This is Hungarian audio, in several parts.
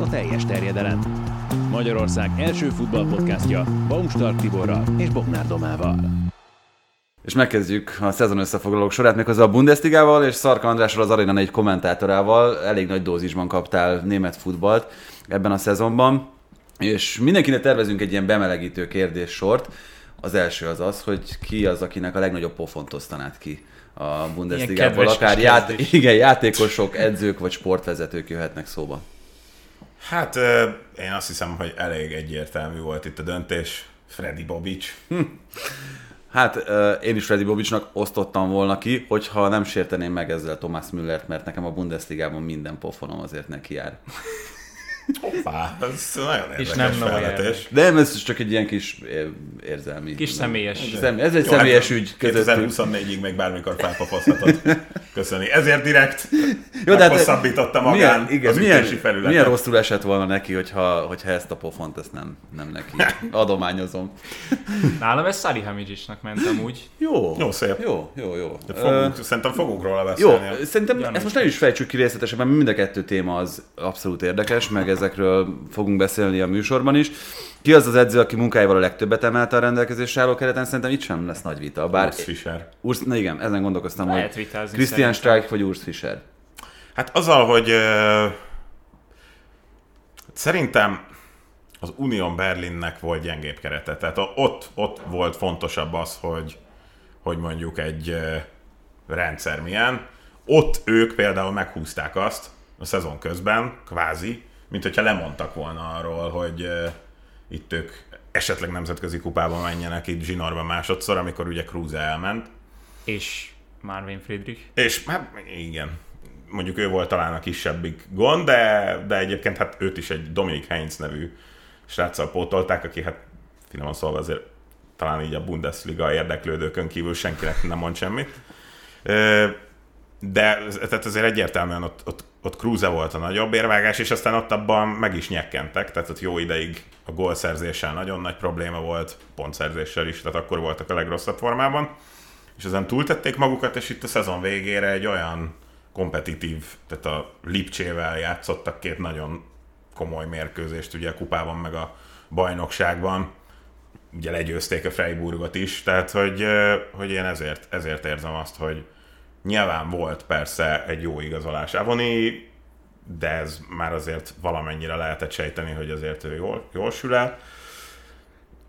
A teljes terjedelem. Magyarország első futballpodcastja Baumstark Tiborral és Bognár Domával. És megkezdjük a szezon összefoglalók sorát, méghozzá a Bundesligával, és Szarka Andrásról az Arena egy kommentátorával elég nagy dózisban kaptál német futballt ebben a szezonban, és mindenkinek tervezünk egy ilyen bemelegítő kérdéssort. Az első az az, hogy ki az, akinek a legnagyobb pofont osztanád ki a Bundesligából. Akár ját- igen, játékosok, edzők vagy sportvezetők jöhetnek szóba. Hát én azt hiszem, hogy elég egyértelmű volt itt a döntés. Freddy Bobic. Hm. Hát én is Freddy Bobicsnak osztottam volna ki, hogyha nem sérteném meg ezzel Thomas Müllert, mert nekem a Bundesligában minden pofonom azért neki jár. Hoppá, ez nagyon érdekes nem felvetés. De nem, ez csak egy ilyen kis é- érzelmi. Kis személyes. Szem, ez egy Jó, személyes hát ügy közöttünk. 2024-ig még bármikor felpapozhatod. Köszöni. Ezért direkt Jó, de hát meghosszabbította magán milyen, igen, az milyen, ütési felületet. milyen rosszul esett volna neki, hogyha, hogyha ezt a pofont ezt nem, nem neki adományozom. Nálam ez Salihamidzsicsnak ment amúgy. Jó, Jó, szép. Jó, jó, jó. De fogunk, szerintem fogunk róla Jó, beszélni. szerintem Gyanús. ezt most nem is fejtsük ki részletesebben, mert mind a kettő téma az abszolút érdekes, meg ezekről fogunk beszélni a műsorban is. Ki az az edző, aki munkájával a legtöbbet emelte a rendelkezésre álló kereten? Szerintem itt sem lesz nagy vita. Bár Urs Fischer. Urs, na igen, ezen gondolkoztam, Lehet hogy Christian. Streich vagy Urs Fischer. Hát azzal, hogy ö, szerintem az Union Berlinnek volt gyengébb kerete. Tehát ott, ott volt fontosabb az, hogy, hogy mondjuk egy ö, rendszer milyen. Ott ők például meghúzták azt a szezon közben, kvázi, mint hogyha lemondtak volna arról, hogy itt ők esetleg nemzetközi kupába menjenek itt zsinórban másodszor, amikor ugye Kruse elment. És Marvin Friedrich. És hát igen, mondjuk ő volt talán a kisebbik gond, de, de egyébként hát őt is egy Dominik Heinz nevű sráccal pótolták, aki hát finoman szólva azért talán így a Bundesliga érdeklődőkön kívül senkinek nem mond semmit. De tehát azért egyértelműen ott, ott, ott Kruse volt a nagyobb érvágás, és aztán ott abban meg is nyekkentek, tehát ott jó ideig a gólszerzéssel nagyon nagy probléma volt, pontszerzéssel is, tehát akkor voltak a legrosszabb formában és ezen túltették magukat, és itt a szezon végére egy olyan kompetitív, tehát a Lipcsével játszottak két nagyon komoly mérkőzést ugye a kupában meg a bajnokságban. Ugye legyőzték a Freiburgot is, tehát hogy, hogy én ezért, ezért érzem azt, hogy nyilván volt persze egy jó igazolás Avoni, de ez már azért valamennyire lehetett sejteni, hogy azért ő jól, jól sül el.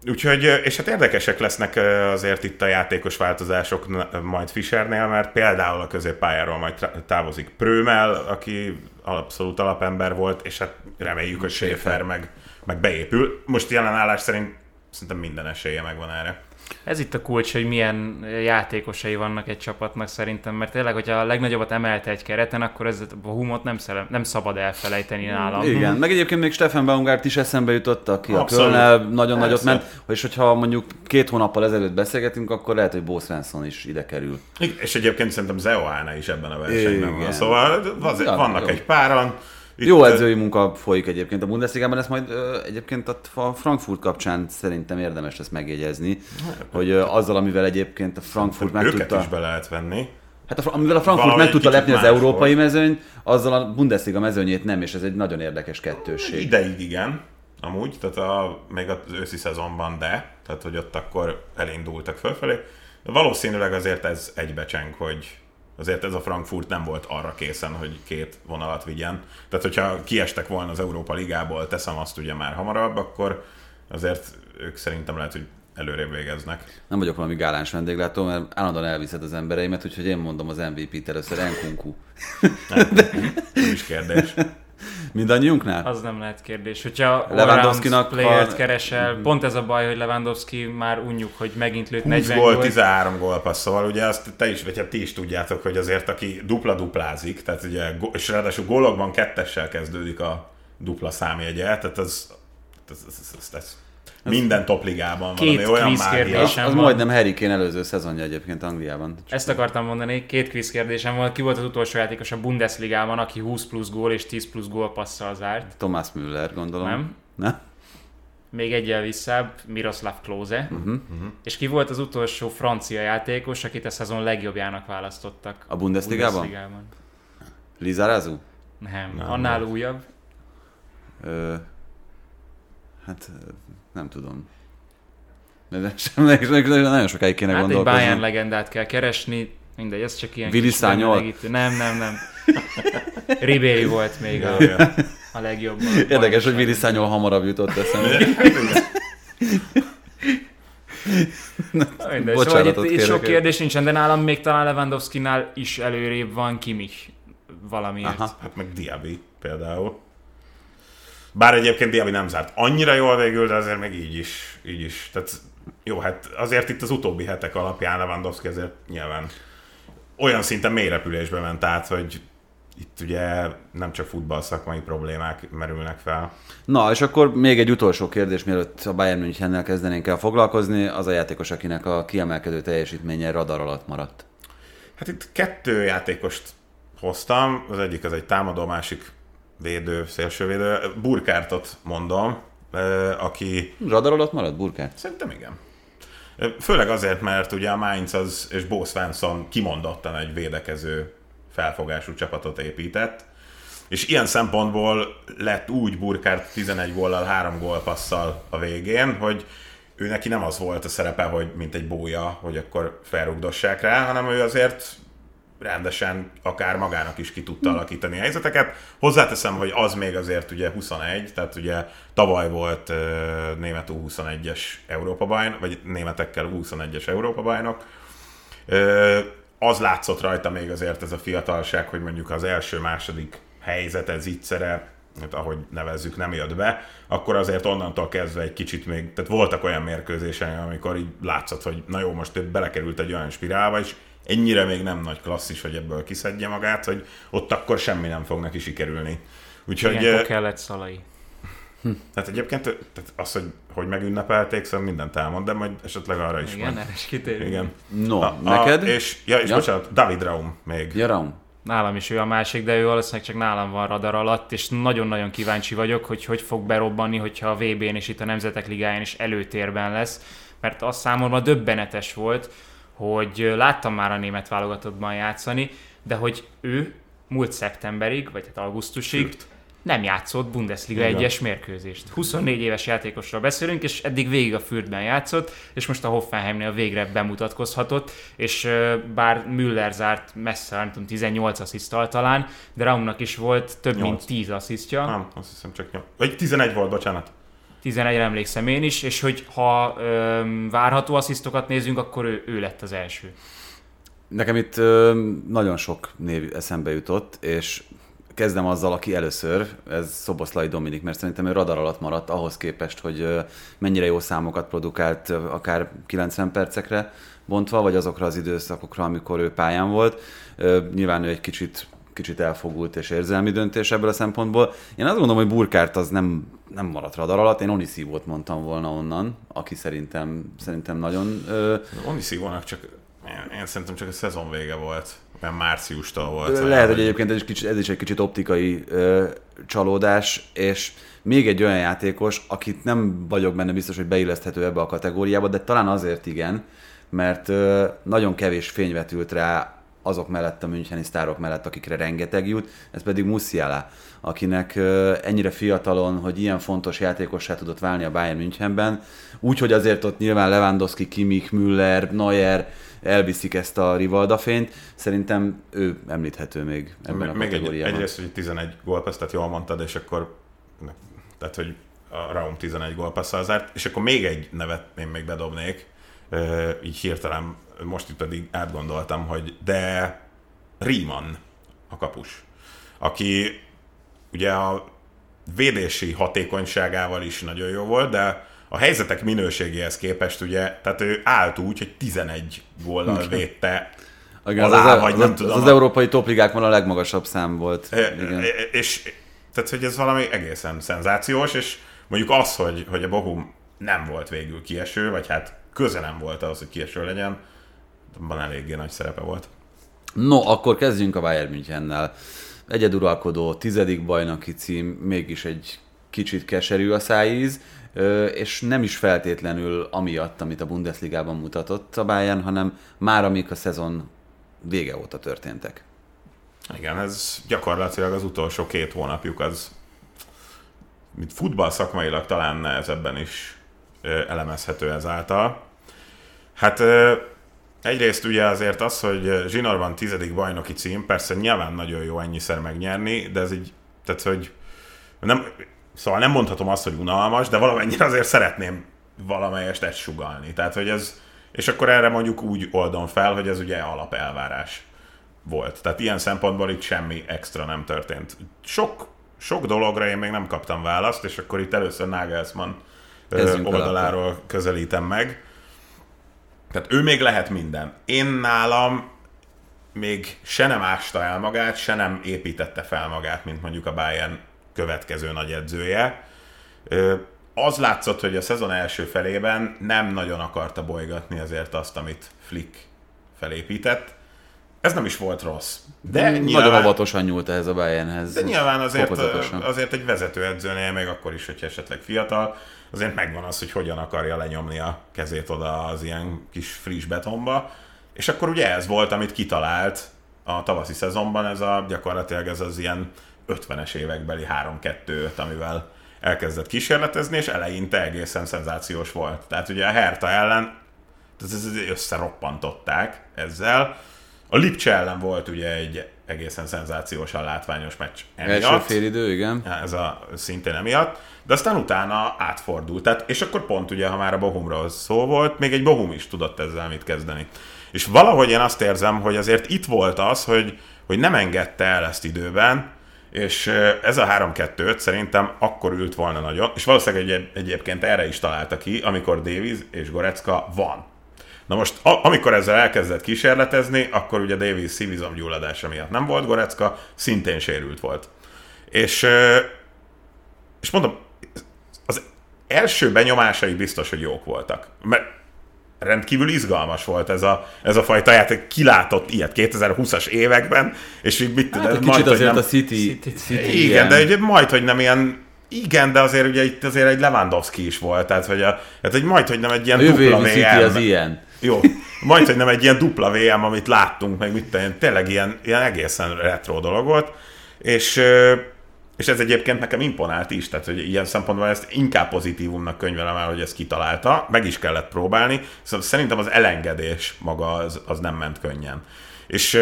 Úgyhogy, és hát érdekesek lesznek azért itt a játékos változások majd Fischernél, mert például a középpályáról majd távozik Prömel, aki abszolút alapember volt, és hát reméljük, hogy Schäfer meg, meg beépül. Most jelen állás szerint szerintem minden esélye megvan erre. Ez itt a kulcs, hogy milyen játékosai vannak egy csapatnak szerintem, mert tényleg, hogyha a legnagyobbat emelte egy kereten, akkor ez a humot nem, szele, nem szabad elfelejteni nálam. Igen, meg egyébként még Stefan Baumgart is eszembe jutott, aki a Abszolút. Kölnel nagyon nagyot ment, és hogyha mondjuk két hónappal ezelőtt beszélgetünk, akkor lehet, hogy Bo Svensson is ide kerül. Igen, És egyébként szerintem Zeoána is ebben a versenyben van. Szóval az, Ja, vannak jó. egy páran. Jó edzői munka folyik egyébként a Bundesligában, ezt majd ö, egyébként a Frankfurt kapcsán szerintem érdemes ezt megjegyezni, hogy ö, azzal, amivel egyébként a Frankfurt meg Őket tudta... is be lehet venni. Hát a, amivel a Frankfurt Valahogy meg tudta lepni az európai volt. mezőnyt, azzal a Bundesliga mezőnyét nem, és ez egy nagyon érdekes kettősség. Ideig igen, amúgy, tehát a, még az őszi szezonban, de, tehát hogy ott akkor elindultak fölfelé. Valószínűleg azért ez egybecseng, hogy azért ez a Frankfurt nem volt arra készen, hogy két vonalat vigyen. Tehát, hogyha kiestek volna az Európa Ligából, teszem azt ugye már hamarabb, akkor azért ők szerintem lehet, hogy előrébb végeznek. Nem vagyok valami gáláns vendéglátó, mert állandóan elviszed az embereimet, úgyhogy én mondom az MVP-t először, Enkunku. Nem, nem is kérdés. Mindannyiunknál? Az nem lehet kérdés. Hogyha Lewandowski-nak playert van- keresel, pont ez a baj, hogy Lewandowski már unjuk, hogy megint lőtt 20 40 gól, gólt. 13 gólpassz, szóval ugye azt te is, vagy hát ti is tudjátok, hogy azért aki dupla-duplázik, tehát ugye, és ráadásul gólokban kettessel kezdődik a dupla számjegye, tehát az, ez, ez, ez, ez, ez minden topligában Két valami olyan mágia. Az van. majdnem Harry Kane előző szezonja egyébként Angliában. Ezt akartam mondani, két quiz kérdésem volt. Ki volt az utolsó játékos a Bundesligában, aki 20 plusz gól és 10 plusz gól passzal zárt? Thomas Müller, gondolom. Nem? Nem? Még egyel visszább, Miroslav Klose. Uh-huh. És ki volt az utolsó francia játékos, akit a szezon legjobbjának választottak? A Bundesligában? Bundesligában. Lizarazu? Nem, Nem annál volt. újabb. Ö, hát nem tudom. De sem, nagyon sokáig kéne Hát egy gondolkozni. Bayern legendát kell keresni, mindegy, ez csak ilyen Willi. Nem, nem, nem. Ribéry volt még a, a legjobb. Érdekes, hogy Willi Szányol hamarabb jutott eszembe. Mindegy, szóval itt, itt sok kérdés nincsen, de nálam még talán Lewandowski-nál is előrébb van Kimmich valamiért. Aha. Hát meg Diaby például. Bár egyébként Diaby nem zárt annyira jól végül, de azért meg így is. Így is. Tehát jó, hát azért itt az utóbbi hetek alapján Lewandowski azért nyilván olyan szinten mély repülésbe ment át, hogy itt ugye nem csak futball szakmai problémák merülnek fel. Na, és akkor még egy utolsó kérdés, mielőtt a Bayern Münchennel kezdenénk el foglalkozni, az a játékos, akinek a kiemelkedő teljesítménye radar alatt maradt. Hát itt kettő játékost hoztam, az egyik az egy támadó, másik védő, szélsővédő. Burkártot mondom, aki Radar alatt maradt, Burkát? Szerintem igen. Főleg azért, mert ugye a Mainz az, és Bo Svensson kimondottan egy védekező felfogású csapatot épített, és ilyen szempontból lett úgy Burkárt 11 góllal, 3 gólpasszal a végén, hogy ő neki nem az volt a szerepe, hogy mint egy bója, hogy akkor felrugdossák rá, hanem ő azért rendesen akár magának is ki tudta alakítani a helyzeteket. Hozzáteszem, hogy az még azért ugye 21, tehát ugye tavaly volt német U21-es Európa bajnok, vagy németekkel U21-es Európa bajnok. Az látszott rajta még azért ez a fiatalság, hogy mondjuk az első-második helyzet, ez ígyszere, hát ahogy nevezzük, nem jött be, akkor azért onnantól kezdve egy kicsit még, tehát voltak olyan mérkőzések, amikor így látszott, hogy na jó, most belekerült egy olyan spirálba, és ennyire még nem nagy klasszis, hogy ebből kiszedje magát, hogy ott akkor semmi nem fog neki sikerülni. Úgyhogy, eh, kellett Szalai. tehát egyébként tehát az, hogy, hogy megünnepelték, szóval mindent elmond, de majd esetleg arra is Igen, majd. erre is kitérünk. Igen. No, A, neked? A, és, ja, és ja? bocsánat, David Raum még. Ja, Raum. Nálam is ő a másik, de ő valószínűleg csak nálam van radar alatt, és nagyon-nagyon kíváncsi vagyok, hogy hogy fog berobbanni, hogyha a VB-n és itt a Nemzetek Ligáján is előtérben lesz, mert az számomra döbbenetes volt, hogy láttam már a német válogatottban játszani, de hogy ő múlt szeptemberig, vagy hát augusztusig Fürt. nem játszott Bundesliga Igen. egyes mérkőzést. 24 éves játékosról beszélünk, és eddig végig a Fürtben játszott, és most a Hoffenheimnél végre bemutatkozhatott, és bár Müller zárt messze, nem tudom, 18 asszisztal talán, de Raumnak is volt több mint Nyolc. 10 asszisztja. Nem, azt hiszem csak nyom. Vagy 11 volt, bocsánat. 11 emlékszem én is, és hogy ha ö, várható asszisztokat nézünk, akkor ő, ő lett az első. Nekem itt ö, nagyon sok név eszembe jutott, és kezdem azzal, aki először, ez Szoboszlai Dominik, mert szerintem ő radar alatt maradt ahhoz képest, hogy mennyire jó számokat produkált, akár 90 percekre bontva, vagy azokra az időszakokra, amikor ő pályán volt. Nyilván ő egy kicsit kicsit elfogult és érzelmi döntés ebből a szempontból. Én azt gondolom, hogy Burkárt az nem, nem maradt radar alatt, én Oniszívót mondtam volna onnan, aki szerintem, szerintem nagyon ö, Oniszívónak csak, én, én szerintem csak a szezon vége volt. Olyan márciustól volt. Lehet, hogy egyébként ez is, kicsit, ez is egy kicsit optikai ö, csalódás, és még egy olyan játékos, akit nem vagyok benne biztos, hogy beilleszthető ebbe a kategóriába, de talán azért igen, mert ö, nagyon kevés fény vetült rá azok mellett a Müncheni sztárok mellett, akikre rengeteg jut, ez pedig Musiala, akinek ennyire fiatalon, hogy ilyen fontos játékossá tudott válni a Bayern Münchenben, úgyhogy azért ott nyilván Lewandowski, Kimmich, Müller, Neuer elviszik ezt a Rivalda fényt, szerintem ő említhető még ebben a még egy, egyrészt, hogy 11 gólpassz, tehát jól mondtad, és akkor tehát, hogy a Raum 11 gólpasszal zárt, és akkor még egy nevet én még bedobnék, így hirtelen, most itt pedig átgondoltam, hogy de Riemann a kapus, aki ugye a védési hatékonyságával is nagyon jó volt, de a helyzetek minőségéhez képest ugye, tehát ő állt úgy, hogy 11 góllal védte Igen, az, az, vagy az, nem az, tudom. az európai topligákban a legmagasabb szám volt. E- Igen. e- És tehát, hogy ez valami egészen szenzációs, és mondjuk az, hogy, hogy a Bohum nem volt végül kieső, vagy hát köze nem volt az, hogy kieső legyen, abban eléggé nagy szerepe volt. No, akkor kezdjünk a Bayern Münchennel. Egyeduralkodó, tizedik bajnoki cím, mégis egy kicsit keserű a szájíz, és nem is feltétlenül amiatt, amit a Bundesligában mutatott a Bayern, hanem már amik a szezon vége óta történtek. Igen, ez gyakorlatilag az utolsó két hónapjuk az, mint futball szakmailag talán nehezebben is elemezhető ezáltal. Hát egyrészt ugye azért az, hogy zsinórban tizedik bajnoki cím, persze nyilván nagyon jó ennyiszer megnyerni, de ez így, tehát hogy nem, szóval nem mondhatom azt, hogy unalmas, de valamennyire azért szeretném valamelyest ezt sugalni. Tehát, hogy ez, és akkor erre mondjuk úgy oldom fel, hogy ez ugye alapelvárás volt. Tehát ilyen szempontból itt semmi extra nem történt. Sok, sok dologra én még nem kaptam választ, és akkor itt először Nagelsmann ö, Kezdjünk oldaláról közelítem meg. Tehát ő még lehet minden. Én nálam még se nem ásta el magát, se nem építette fel magát, mint mondjuk a Bayern következő nagy edzője. Az látszott, hogy a szezon első felében nem nagyon akarta bolygatni azért azt, amit Flick felépített. Ez nem is volt rossz. De De Nagyon nyilván, óvatosan nyúlt ehhez a Bayernhez. de nyilván azért, azért egy vezetőedzőnél, még akkor is, hogy esetleg fiatal, azért megvan az, hogy hogyan akarja lenyomni a kezét oda az ilyen kis friss betonba. És akkor ugye ez volt, amit kitalált a tavaszi szezonban, ez a gyakorlatilag ez az ilyen 50-es évekbeli 3-2-5, amivel elkezdett kísérletezni, és eleinte egészen szenzációs volt. Tehát ugye a Hertha ellen tehát ez- ez összeroppantották ezzel. A Lipcse ellen volt ugye egy egészen szenzációsan látványos meccs emiatt. Első félidő, igen. Ez a szintén emiatt. De aztán utána átfordult. Tehát, és akkor pont ugye, ha már a Bohumról szó volt, még egy Bohum is tudott ezzel mit kezdeni. És valahogy én azt érzem, hogy azért itt volt az, hogy, hogy nem engedte el ezt időben, és ez a 3-2-5 szerintem akkor ült volna nagyon, és valószínűleg egy, egyébként erre is találta ki, amikor Davies és Gorecka van. Na most, a- amikor ezzel elkezdett kísérletezni, akkor ugye Davies szívizomgyulladása miatt nem volt, Gorecka szintén sérült volt. És, és mondom, az első benyomásai biztos, hogy jók voltak. Mert rendkívül izgalmas volt ez a, ez a fajta játék. Kilátott ilyet 2020-as években, és így mit Hát kicsit hogy azért nem, a City, City- City igen, de ugye majd, hogy nem ilyen igen, de azért ugye itt azért egy Lewandowski is volt, tehát hogy, a, tehát, hogy majd, hogy nem egy ilyen a jövő dupla City VM. az ilyen. Jó, majd, hogy nem egy ilyen dupla VM, amit láttunk, meg mit én, tényleg ilyen, ilyen egészen retro dolog volt, és, és ez egyébként nekem imponált is, tehát hogy ilyen szempontból ezt inkább pozitívumnak könyvelem el, hogy ezt kitalálta, meg is kellett próbálni, szóval szerintem az elengedés maga az, az nem ment könnyen. És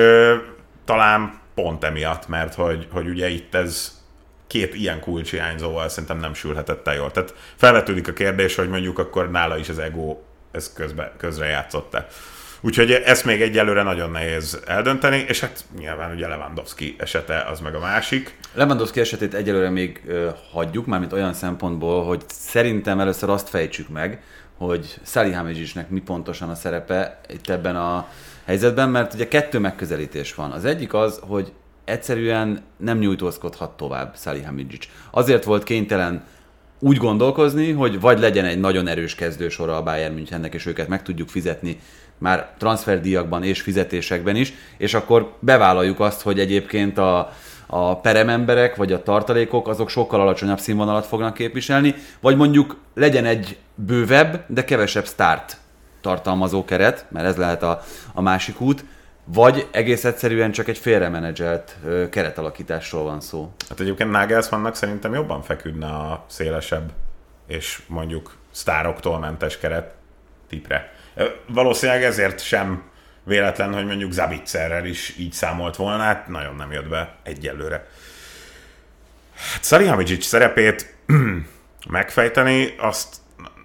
talán pont emiatt, mert hogy, hogy ugye itt ez két ilyen kulcshiányzóval szerintem nem sülhetett el jól. Tehát felvetődik a kérdés, hogy mondjuk akkor nála is az ego ez közbe, közre játszott-e. Úgyhogy ezt még egyelőre nagyon nehéz eldönteni, és hát nyilván ugye Lewandowski esete az meg a másik. Lewandowski esetét egyelőre még ö, hagyjuk, mármint olyan szempontból, hogy szerintem először azt fejtsük meg, hogy Salihamidzsisnek mi pontosan a szerepe itt ebben a helyzetben, mert ugye kettő megközelítés van. Az egyik az, hogy egyszerűen nem nyújtózkodhat tovább Salihamidzsics. Azért volt kénytelen úgy gondolkozni, hogy vagy legyen egy nagyon erős kezdősora a Bayern Münchennek, és őket meg tudjuk fizetni már transferdíjakban és fizetésekben is, és akkor bevállaljuk azt, hogy egyébként a, a perememberek vagy a tartalékok azok sokkal alacsonyabb színvonalat fognak képviselni, vagy mondjuk legyen egy bővebb, de kevesebb start tartalmazó keret, mert ez lehet a, a másik út, vagy egész egyszerűen csak egy félremenedzselt keretalakításról van szó. Hát egyébként Nagelsmannnak szerintem jobban feküdne a szélesebb és mondjuk sztároktól mentes keret tipre. Valószínűleg ezért sem véletlen, hogy mondjuk Zabitzerrel is így számolt volna, hát nagyon nem jött be egyelőre. Hát Salihamidzic szerepét megfejteni, azt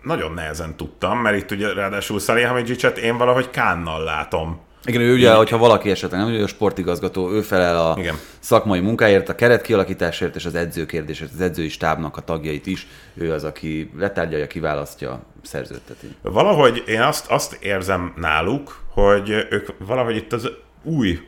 nagyon nehezen tudtam, mert itt ugye ráadásul Salihamidzsicset én valahogy Kánnal látom Igen, ő ugye, hogyha valaki esetleg nem, ő a sportigazgató, ő felel a Igen. szakmai munkáért, a keret kialakításért és az edző kérdésért, az edzői stábnak a tagjait is. Ő az, aki letárgyalja, kiválasztja, szerződteti. Valahogy én azt, azt érzem náluk, hogy ők valahogy itt az új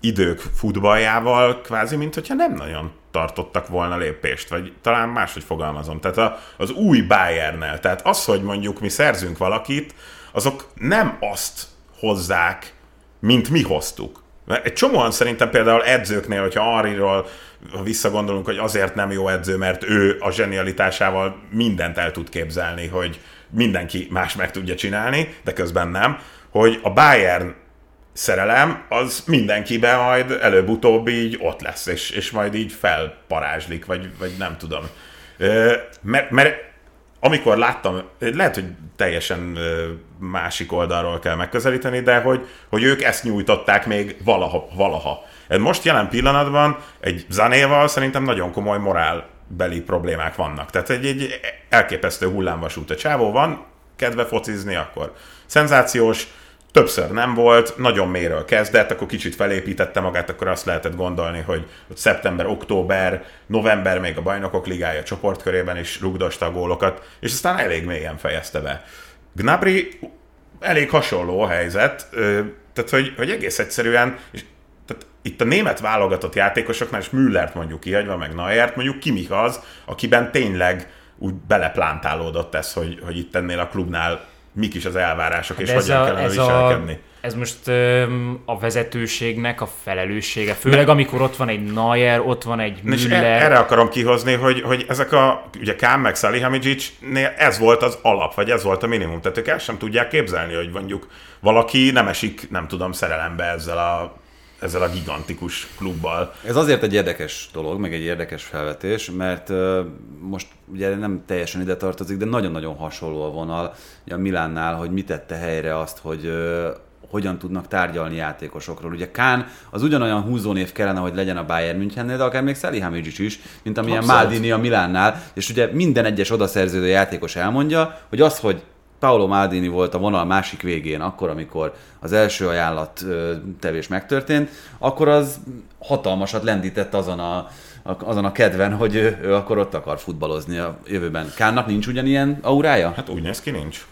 idők futballjával kvázi, mint hogyha nem nagyon tartottak volna lépést, vagy talán máshogy fogalmazom. Tehát a, az új Bayernnel, tehát az, hogy mondjuk mi szerzünk valakit, azok nem azt hozzák, mint mi hoztuk. Egy csomóan szerintem például edzőknél, hogyha Ariról visszagondolunk, hogy azért nem jó edző, mert ő a zsenialitásával mindent el tud képzelni, hogy mindenki más meg tudja csinálni, de közben nem, hogy a Bayern szerelem, az mindenkiben majd előbb-utóbb így ott lesz, és, és majd így felparázslik, vagy, vagy nem tudom. Mert, mert amikor láttam, lehet, hogy teljesen másik oldalról kell megközelíteni, de hogy, hogy ők ezt nyújtották még valaha. valaha. Most jelen pillanatban egy Zanéval szerintem nagyon komoly morálbeli problémák vannak. Tehát egy, egy elképesztő hullámvasút a csávó van, kedve focizni, akkor szenzációs, többször nem volt, nagyon méről kezdett, akkor kicsit felépítette magát, akkor azt lehetett gondolni, hogy szeptember, október, november még a bajnokok ligája csoportkörében is rugdosta a gólokat, és aztán elég mélyen fejezte be. Gnabry elég hasonló a helyzet, tehát hogy, hogy egész egyszerűen, és tehát itt a német válogatott játékosoknál, és Müllert mondjuk kihagyva, meg Neuert, mondjuk Kimich az, akiben tényleg úgy beleplántálódott ez, hogy, hogy itt ennél a klubnál mik is az elvárások, és De hogyan a, kellene ez, a, viselkedni. ez most öm, a vezetőségnek a felelőssége. Főleg amikor ott van egy Neuer, ott van egy e- Müller. erre akarom kihozni, hogy, hogy ezek a, ugye Kám meg Salihamidzsicsnél ez volt az alap, vagy ez volt a minimum. Tehát ők el sem tudják képzelni, hogy mondjuk valaki nem esik, nem tudom, szerelembe ezzel a, ezzel a gigantikus klubbal. Ez azért egy érdekes dolog, meg egy érdekes felvetés, mert most ugye nem teljesen ide tartozik, de nagyon-nagyon hasonló a vonal a Milánnál, hogy mit tette helyre azt, hogy hogyan tudnak tárgyalni játékosokról. Ugye Kán az ugyanolyan húzónév kellene, hogy legyen a Bayern Münchennél, de akár még Salihamidzic is, mint amilyen Abszolút. Maldini a Milánnál, és ugye minden egyes odaszerződő játékos elmondja, hogy az, hogy Paolo Maldini volt a vonal másik végén, akkor, amikor az első ajánlat tevés megtörtént, akkor az hatalmasat lendített azon a, azon a kedven, hogy ő, ő akkor ott akar futballozni a jövőben. Kánnak nincs ugyanilyen aurája? Hát úgy néz ki, nincs.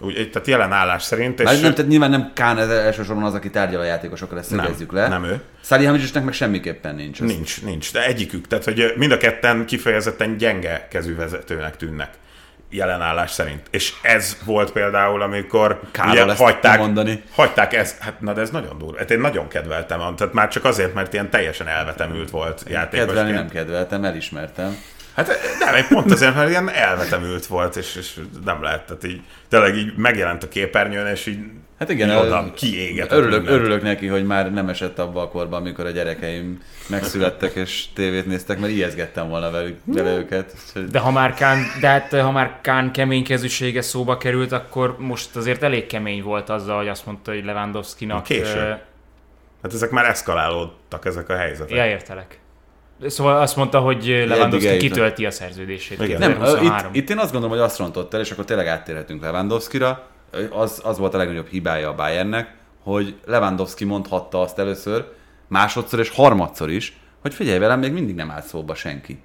Úgy, tehát jelen állás szerint, és Már nem, tehát nyilván nem Kán elsősorban az, aki tárgyal a játékosokkal, ezt szögezzük le. nem ő. Salihamidzsicnek meg semmiképpen nincs. Ez- Nincs, nincs, de egyikük. Tehát, hogy mind a ketten kifejezetten gyenge kezű vezetőnek tűnnek jelenállás szerint. És ez volt például, amikor Kárral ugye, hagyták, mondani. hagyták ezt, hát na de ez nagyon durva. Hát én nagyon kedveltem, tehát már csak azért, mert ilyen teljesen elvetemült volt játékos. Kedvelni nem kedveltem, elismertem. Hát nem, egy pont azért, mert ilyen elvetemült volt, és, és nem lehet, tehát így tényleg így megjelent a képernyőn, és így Hát igen, oda kiégetett örülök, mindent. örülök neki, hogy már nem esett abba a korban, amikor a gyerekeim megszülettek és tévét néztek, mert ijeszgettem volna velük, vele őket. De ha már Kán, de hát ha már Kán keménykezűsége szóba került, akkor most azért elég kemény volt azzal, hogy azt mondta, hogy Lewandowski-nak... Késő. Hát ezek már eszkalálódtak ezek a helyzetek. Ja, értelek. Szóval azt mondta, hogy Lewandowski kitölti a szerződését. Igen. Nem, ö, 2023. itt, itt én azt gondolom, hogy azt rontott el, és akkor tényleg áttérhetünk Lewandowski-ra. Az, az volt a legnagyobb hibája a Bayernnek, hogy Lewandowski mondhatta azt először, másodszor és harmadszor is, hogy figyelj velem, még mindig nem áll szóba senki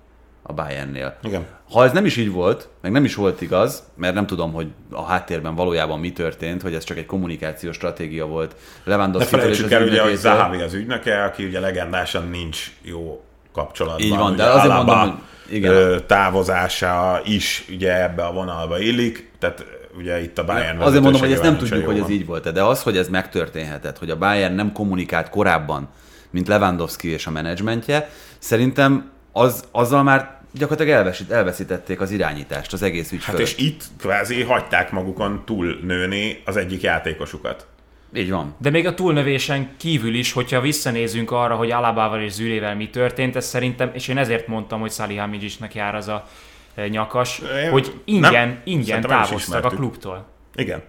a Bayernnél. Igen. Ha ez nem is így volt, meg nem is volt igaz, mert nem tudom, hogy a háttérben valójában mi történt, hogy ez csak egy kommunikációs stratégia volt Ne Lewandowski felejtsük el, ugye, hogy. Zahavi az ügynöke, aki ugye legendásan nincs jó kapcsolatban. Így van, de azért Alaba, mondom, hogy igen. távozása is ugye ebbe a vonalba illik, tehát ugye itt a Bayern Azért mondom, hogy ezt nem tudjuk, hogy ez így volt de az, hogy ez megtörténhetett, hogy a Bayern nem kommunikált korábban, mint Lewandowski és a menedzsmentje, szerintem az, azzal már gyakorlatilag elveszít, elveszítették az irányítást az egész ügy Hát fölött. és itt kvázi hagyták magukon túlnőni az egyik játékosukat. Így van. De még a túlnövésen kívül is, hogyha visszanézünk arra, hogy Alabával és Zülével mi történt, ez szerintem, és én ezért mondtam, hogy Salihamidzsicnek jár az a eh, nyakas, Én- hogy ingyen, nem, ingyen távoztak a klubtól. Igen.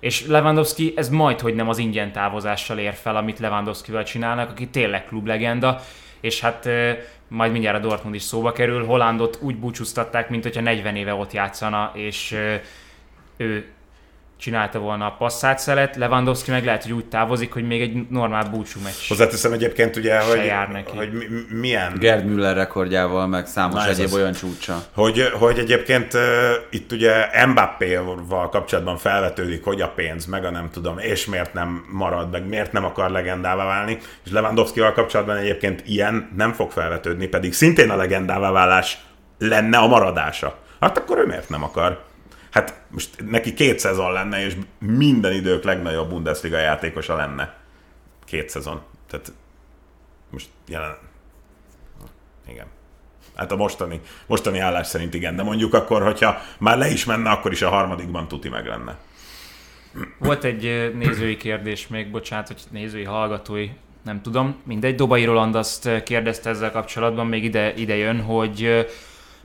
És Lewandowski ez majd, hogy nem az ingyen távozással ér fel, amit Lewandowskival csinálnak, aki tényleg klublegenda, és hát eh, majd mindjárt a Dortmund is szóba kerül, Hollandot úgy búcsúztatták, mint hogyha 40 éve ott játszana, és eh, ő csinálta volna a passzát Lewandowski meg lehet, hogy úgy távozik, hogy még egy normál búcsú meccs. Hozzáteszem egyébként ugye, hogy, jár neki. hogy mi- milyen Gerd Müller rekordjával, meg számos Na, egyéb az. olyan csúcsa. Hogy, hogy egyébként uh, itt ugye Mbappé-val kapcsolatban felvetődik, hogy a pénz, meg a nem tudom, és miért nem marad, meg miért nem akar legendává válni, és Lewandowski-val kapcsolatban egyébként ilyen nem fog felvetődni, pedig szintén a legendává válás lenne a maradása. Hát akkor ő miért nem akar? Hát most neki két szezon lenne, és minden idők legnagyobb Bundesliga játékosa lenne. Két szezon. Tehát most jelen... Igen. Hát a mostani, mostani állás szerint igen, de mondjuk akkor, hogyha már le is menne, akkor is a harmadikban tuti meg lenne. Volt egy nézői kérdés még, bocsánat, hogy nézői, hallgatói, nem tudom. Mindegy, Dobai Roland azt kérdezte ezzel kapcsolatban, még ide, ide jön, hogy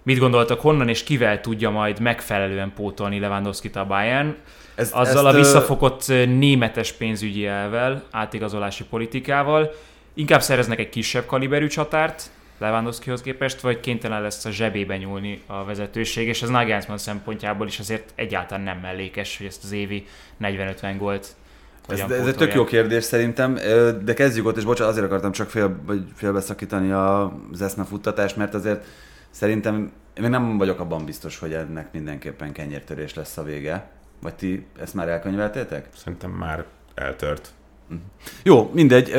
mit gondoltak, honnan és kivel tudja majd megfelelően pótolni Lewandowski-t a Bayern. Ez- Azzal ezt, a visszafogott németes pénzügyi elvel, átigazolási politikával. Inkább szereznek egy kisebb kaliberű csatárt, Lewandowskihoz képest, vagy kénytelen lesz a zsebébe nyúlni a vezetőség, és ez Nagelsmann szempontjából is azért egyáltalán nem mellékes, hogy ezt az évi 40-50 gólt Ez, ez egy tök jó kérdés szerintem, de kezdjük ott, és bocsánat, azért akartam csak fél, vagy félbeszakítani az eszme futtatást, mert azért szerintem én még nem vagyok abban biztos, hogy ennek mindenképpen kenyértörés lesz a vége. Vagy ti ezt már elkönyveltétek? Szerintem már eltört. Jó, mindegy,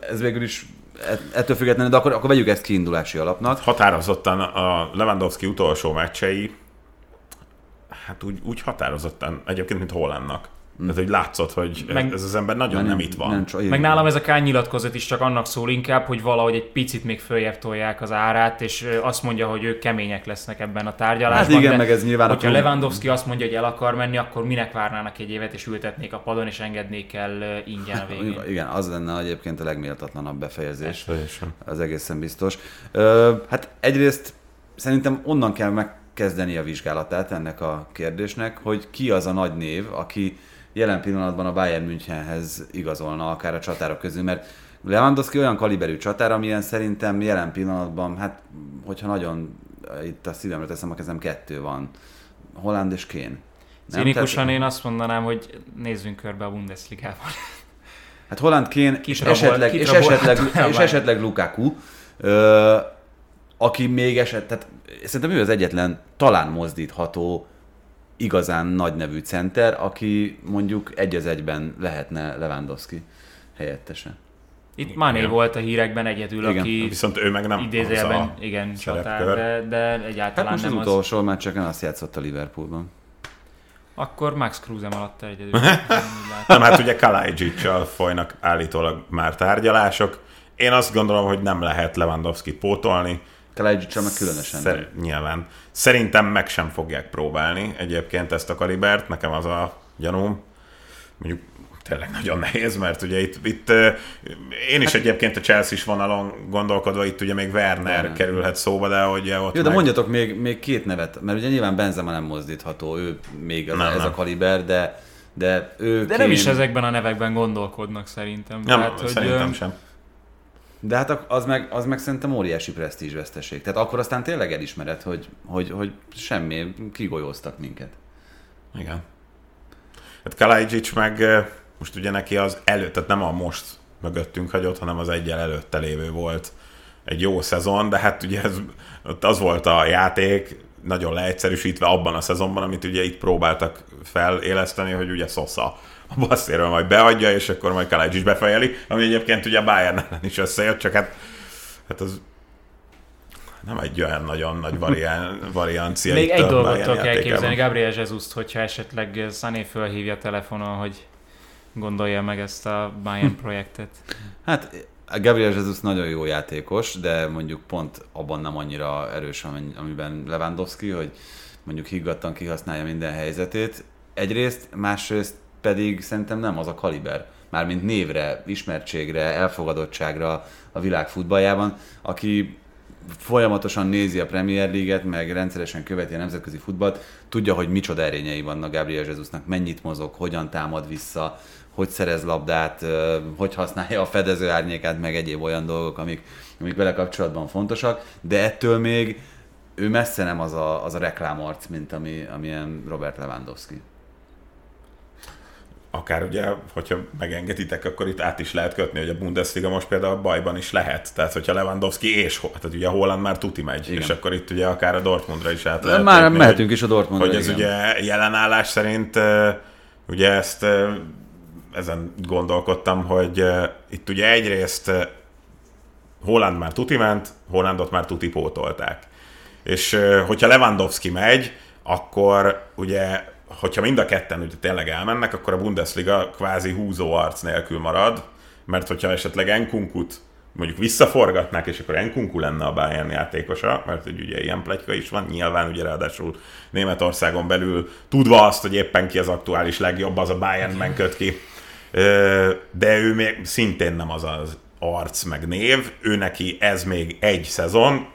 ez végül is et- ettől függetlenül, de akkor, akkor vegyük ezt kiindulási alapnak. Határozottan a Lewandowski utolsó meccsei, hát úgy, úgy határozottan, egyébként, mint Hollandnak. Tehát, hogy látszott, hogy Meg- ez az ember nagyon nem, itt van. Nem, csak, Meg nálam ez a Kán nyilatkozat is csak annak szól inkább, hogy valahogy egy picit még följebb tolják az árát, és azt mondja, hogy ők kemények lesznek ebben a tárgyalásban. Hát igen, de meg ez nyilván Hogyha klub- Lewandowski azt mondja, hogy el akar menni, akkor minek várnának egy évet, és ültetnék a padon, és engednék el ingyen a végén. Igen, az lenne egyébként a legméltatlanabb befejezés. Az egészen biztos. Ö, hát egyrészt szerintem onnan kell megkezdeni a vizsgálatát ennek a kérdésnek, hogy ki az a nagy név, aki jelen pillanatban a Bayern Münchenhez igazolna akár a csatárok közül, mert Lewandowski olyan kaliberű csatár, amilyen szerintem jelen pillanatban, hát hogyha nagyon itt a szívemre teszem a kezem, kettő van. Holland és Kén. Cinikusan Tehát- én azt mondanám, hogy nézzünk körbe a Bundesligában. Hát Holland Kén, és esetleg, és esetleg, és esetleg Lukaku, ö, aki még eset, tehát szerintem ő az egyetlen talán mozdítható igazán nagy nevű center, aki mondjuk egy az egyben lehetne Lewandowski helyettese. Itt Mané Igen. volt a hírekben egyedül, Igen. aki Viszont ő meg nem idézőjelben, az a igen, csatár, de, de Hát egyáltalán most az nem az. utolsó meccseken azt játszott a Liverpoolban. Akkor Max Kruse alatt egyedül. Nem, hát ugye Kalajdzsicsal folynak állítólag már tárgyalások. Én azt gondolom, hogy nem lehet Lewandowski pótolni. Kalajdzsicsal meg különösen. Szer- nyilván. Szerintem meg sem fogják próbálni egyébként ezt a kalibert. Nekem az a gyanúm. Mondjuk tényleg nagyon nehéz, mert ugye itt, itt ö, én is egyébként a Chelsea-s vonalon gondolkodva, itt ugye még Werner Werner. kerülhet szóba, de ugye ott Jó, de meg... mondjatok még, még két nevet, mert ugye nyilván Benzema nem mozdítható, ő még az, Nem, ez nem. a kaliber, de, de ő De nem is ezekben a nevekben gondolkodnak szerintem. Nem, hogy, szerintem ö, sem. De hát az meg, az meg szerintem óriási presztízsveszteség. Tehát akkor aztán tényleg elismered, hogy, hogy, hogy semmi, kigolyóztak minket. Igen. Hát Kalajdzsics meg most ugye neki az előtt, tehát nem a most mögöttünk hagyott, hanem az egyel előtte lévő volt egy jó szezon, de hát ugye ez, az volt a játék, nagyon leegyszerűsítve abban a szezonban, amit ugye itt próbáltak feléleszteni, hogy ugye Sosa a basszéről majd beadja, és akkor majd Kalajdzsics befejeli, ami egyébként ugye a Bayern ellen is összejött, csak hát, hát az nem egy olyan nagyon nagy varián, variancia. Még egy dolgot tudok elképzelni, Gabriel jesus hogyha esetleg Sané fölhívja telefonon, hogy gondolja meg ezt a Bayern projektet. Hát Gabriel Jesus nagyon jó játékos, de mondjuk pont abban nem annyira erős, amiben Lewandowski, hogy mondjuk higgadtan kihasználja minden helyzetét. Egyrészt, másrészt pedig szerintem nem az a kaliber, mármint névre, ismertségre, elfogadottságra a világ futballjában, aki folyamatosan nézi a Premier League-et, meg rendszeresen követi a nemzetközi futballt, tudja, hogy micsoda erényei vannak Gabriel Jesusnak, mennyit mozog, hogyan támad vissza, hogy szerez labdát, hogy használja a fedező árnyékát, meg egyéb olyan dolgok, amik, amik vele kapcsolatban fontosak, de ettől még ő messze nem az a, az a reklámarc, mint ami, amilyen Robert Lewandowski. Akár ugye, hogyha megengeditek, akkor itt át is lehet kötni, hogy a Bundesliga most például a bajban is lehet. Tehát, hogyha Lewandowski és, tehát ugye Holland már tuti megy, igen. és akkor itt ugye akár a Dortmundra is át lehet Már kötni, mehetünk hogy, is a Dortmundra, Hogy ez igen. ugye jelenállás szerint ugye ezt ezen gondolkodtam, hogy itt ugye egyrészt Holland már tuti ment, Hollandot már tuti pótolták. És hogyha Lewandowski megy, akkor ugye, hogyha mind a ketten ugye tényleg elmennek, akkor a Bundesliga kvázi húzó arc nélkül marad, mert hogyha esetleg Enkunkut mondjuk visszaforgatnák, és akkor Enkunku lenne a Bayern játékosa, mert hogy ugye ilyen pletyka is van, nyilván ugye ráadásul Németországon belül tudva azt, hogy éppen ki az aktuális legjobb, az a Bayernben köt ki. De ő még szintén nem az az arc meg név, ő neki ez még egy szezon,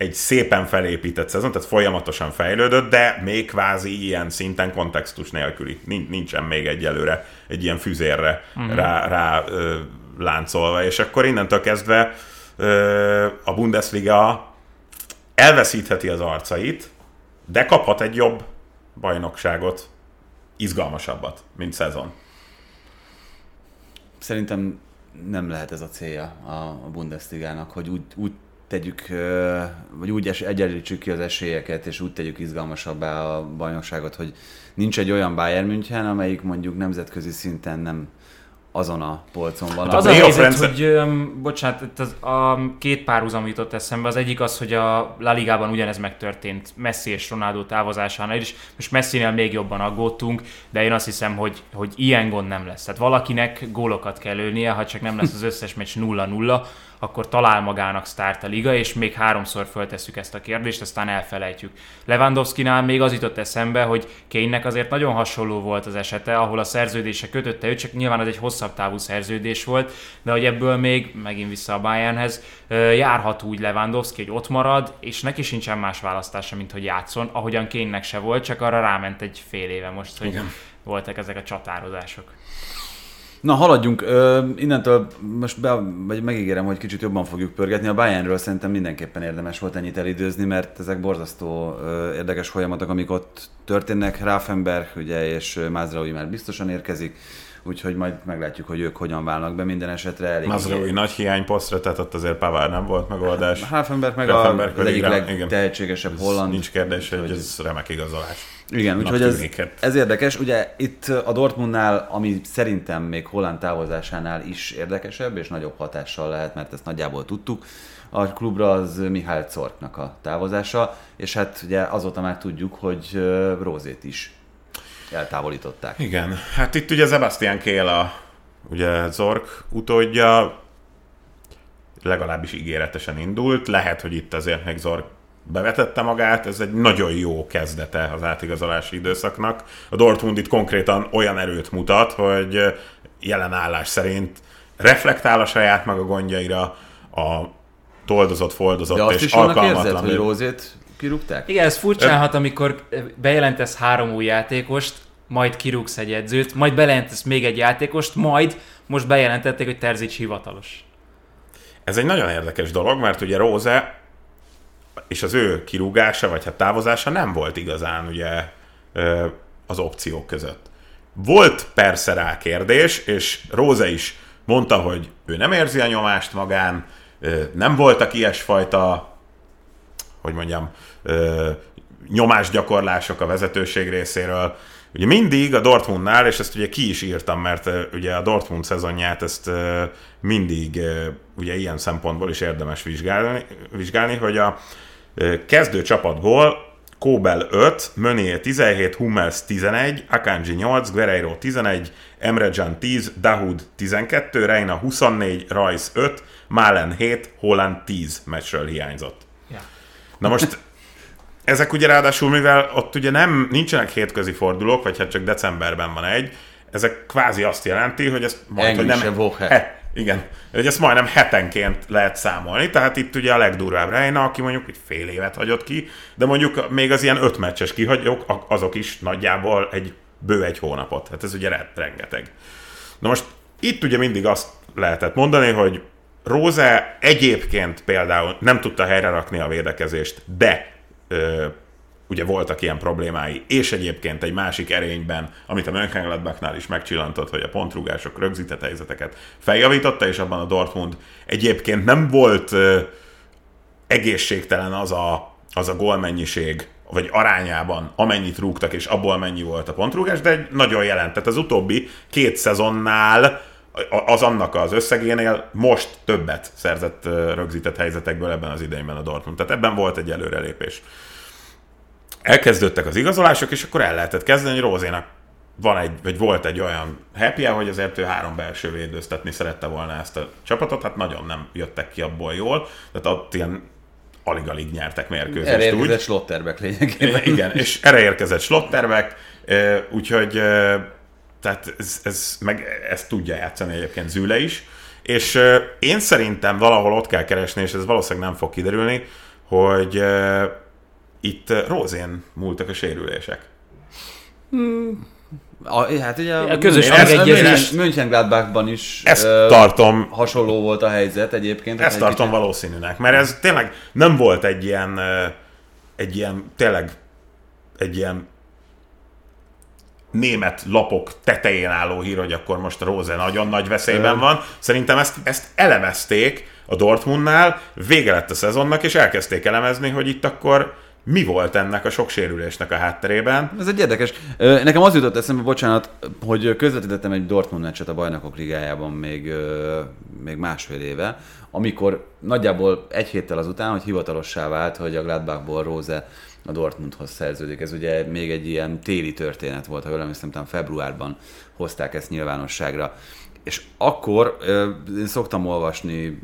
egy szépen felépített szezon, tehát folyamatosan fejlődött, de még kvázi ilyen szinten kontextus nélküli. Nincsen még egyelőre egy ilyen füzérre uh-huh. rá, rá ö, láncolva, és akkor innentől kezdve ö, a Bundesliga elveszítheti az arcait, de kaphat egy jobb bajnokságot, izgalmasabbat, mint szezon. Szerintem nem lehet ez a célja a Bundesligának, hogy úgy, úgy tegyük, vagy úgy egyenlítsük ki az esélyeket, és úgy tegyük izgalmasabbá a bajnokságot, hogy nincs egy olyan Bayern München, amelyik mondjuk nemzetközi szinten nem azon a polcon van. Hát az a helyzet, hogy, um, bocsánat, az, a két párhuzam jutott eszembe. Az egyik az, hogy a La Ligában ugyanez megtörtént Messi és Ronaldo távozásánál is. Most Messinél még jobban aggódtunk, de én azt hiszem, hogy, hogy ilyen gond nem lesz. Tehát valakinek gólokat kell lőnie, ha csak nem lesz az összes meccs 0-0, akkor talál magának sztárt a liga, és még háromszor föltesszük ezt a kérdést, aztán elfelejtjük. Lewandowski-nál még az jutott eszembe, hogy Kénynek azért nagyon hasonló volt az esete, ahol a szerződése kötötte őt, csak nyilván az egy hosszabb távú szerződés volt, de hogy ebből még, megint vissza a Bayernhez, járhat úgy Lewandowski, hogy ott marad, és neki sincsen más választása, mint hogy játszon, ahogyan Kénynek se volt, csak arra ráment egy fél éve most, hogy Igen. voltak ezek a csatározások. Na, haladjunk. Ö, innentől most be, vagy megígérem, hogy kicsit jobban fogjuk pörgetni. A Bayernről szerintem mindenképpen érdemes volt ennyit elidőzni, mert ezek borzasztó ö, érdekes folyamatok, amik ott történnek. Raffenberg ugye, és Mázraui már biztosan érkezik úgyhogy majd meglátjuk, hogy ők hogyan válnak be minden esetre. Elég Mazraoui nagy hiányposztra, tehát ott azért Pavár nem volt megoldás. Hafenberg meg Hafenberg a, egyik legtehetségesebb holland. Nincs kérdés, hogy ez remek igazolás. Igen, úgyhogy ez, ez érdekes. Ugye itt a Dortmundnál, ami szerintem még Holland távozásánál is érdekesebb, és nagyobb hatással lehet, mert ezt nagyjából tudtuk, a klubra az Mihály Corknak a távozása, és hát ugye azóta már tudjuk, hogy Rózét is eltávolították. Igen, hát itt ugye Sebastian Kél a ugye Zork utódja, legalábbis ígéretesen indult, lehet, hogy itt azért még Zork bevetette magát, ez egy nagyon jó kezdete az átigazolási időszaknak. A Dortmund itt konkrétan olyan erőt mutat, hogy jelen állás szerint reflektál a saját maga gondjaira, a toldozott, foldozott De azt és is alkalmatlan. Érzed, hogy Rózét kirúgták? Igen, ez furcsálhat, amikor bejelentesz három új játékost, majd kirúgsz egy edzőt, majd bejelentesz még egy játékost, majd most bejelentették, hogy Terzics hivatalos. Ez egy nagyon érdekes dolog, mert ugye Róze és az ő kirúgása, vagy hát távozása nem volt igazán ugye az opciók között. Volt persze rá kérdés, és Róze is mondta, hogy ő nem érzi a nyomást magán, nem voltak ilyesfajta, hogy mondjam, nyomásgyakorlások a vezetőség részéről. Ugye mindig a Dortmundnál, és ezt ugye ki is írtam, mert ugye a Dortmund szezonját ezt mindig ugye ilyen szempontból is érdemes vizsgálni, vizsgálni hogy a kezdő csapat gól Kóbel 5, Mönier 17, Hummels 11, Akanji 8, Guerreiro 11, Emre Can 10, Dahoud 12, Reina 24, Rice 5, Malen 7, Holland 10 meccsről hiányzott. Yeah. Na most ezek ugye ráadásul, mivel ott ugye nem, nincsenek hétközi fordulók, vagy hát csak decemberben van egy, ezek kvázi azt jelenti, hogy ez majd, hogy nem... He, igen, hogy ezt majdnem hetenként lehet számolni, tehát itt ugye a legdurvább Reina, aki mondjuk egy fél évet hagyott ki, de mondjuk még az ilyen öt meccses kihagyók, azok is nagyjából egy bő egy hónapot. Hát ez ugye rengeteg. Na most itt ugye mindig azt lehetett mondani, hogy Róze egyébként például nem tudta helyre rakni a védekezést, de ö, ugye voltak ilyen problémái, és egyébként egy másik erényben, amit a Mönchengladbachnál is megcsillantott, hogy a pontrugások rögzített helyzeteket feljavította, és abban a Dortmund egyébként nem volt uh, egészségtelen az a, az a gólmennyiség, vagy arányában, amennyit rúgtak, és abból mennyi volt a pontrúgás, de egy nagyon jelent. Az utóbbi két szezonnál az annak az összegénél most többet szerzett rögzített helyzetekből ebben az idejében a Dortmund. Tehát ebben volt egy előrelépés. Elkezdődtek az igazolások, és akkor el lehetett kezdeni, hogy Rózénak van egy, vagy volt egy olyan happy hogy azért ő három belső védőztetni szerette volna ezt a csapatot, hát nagyon nem jöttek ki abból jól, tehát ott ilyen alig-alig nyertek mérkőzést. Erre érkezett. Slotterbeck lényegében. Igen, és erre érkezett Slotterbeck, úgyhogy tehát ez, ez, meg ezt tudja játszani egyébként Züle is. És én szerintem valahol ott kell keresni, és ez valószínűleg nem fog kiderülni, hogy itt Rózén múltak a sérülések. Hmm. A, hát ugye a közös megegyezés. Mönchengladbachban is ezt uh, tartom, hasonló volt a helyzet egyébként. Ezt tartom kicsit... valószínűnek, mert ez tényleg nem volt egy ilyen, egy ilyen tényleg egy ilyen német lapok tetején álló hír, hogy akkor most Rose nagyon nagy veszélyben van. Szerintem ezt, ezt elemezték a Dortmundnál, vége lett a szezonnak, és elkezdték elemezni, hogy itt akkor mi volt ennek a sok sérülésnek a hátterében. Ez egy érdekes. Nekem az jutott eszembe, bocsánat, hogy közvetítettem egy Dortmund meccset a Bajnokok Ligájában még, még másfél éve, amikor nagyjából egy héttel azután, hogy hivatalossá vált, hogy a Gladbachból Rose a Dortmundhoz szerződik. Ez ugye még egy ilyen téli történet volt, ha jól emlékszem, februárban hozták ezt nyilvánosságra. És akkor én szoktam olvasni,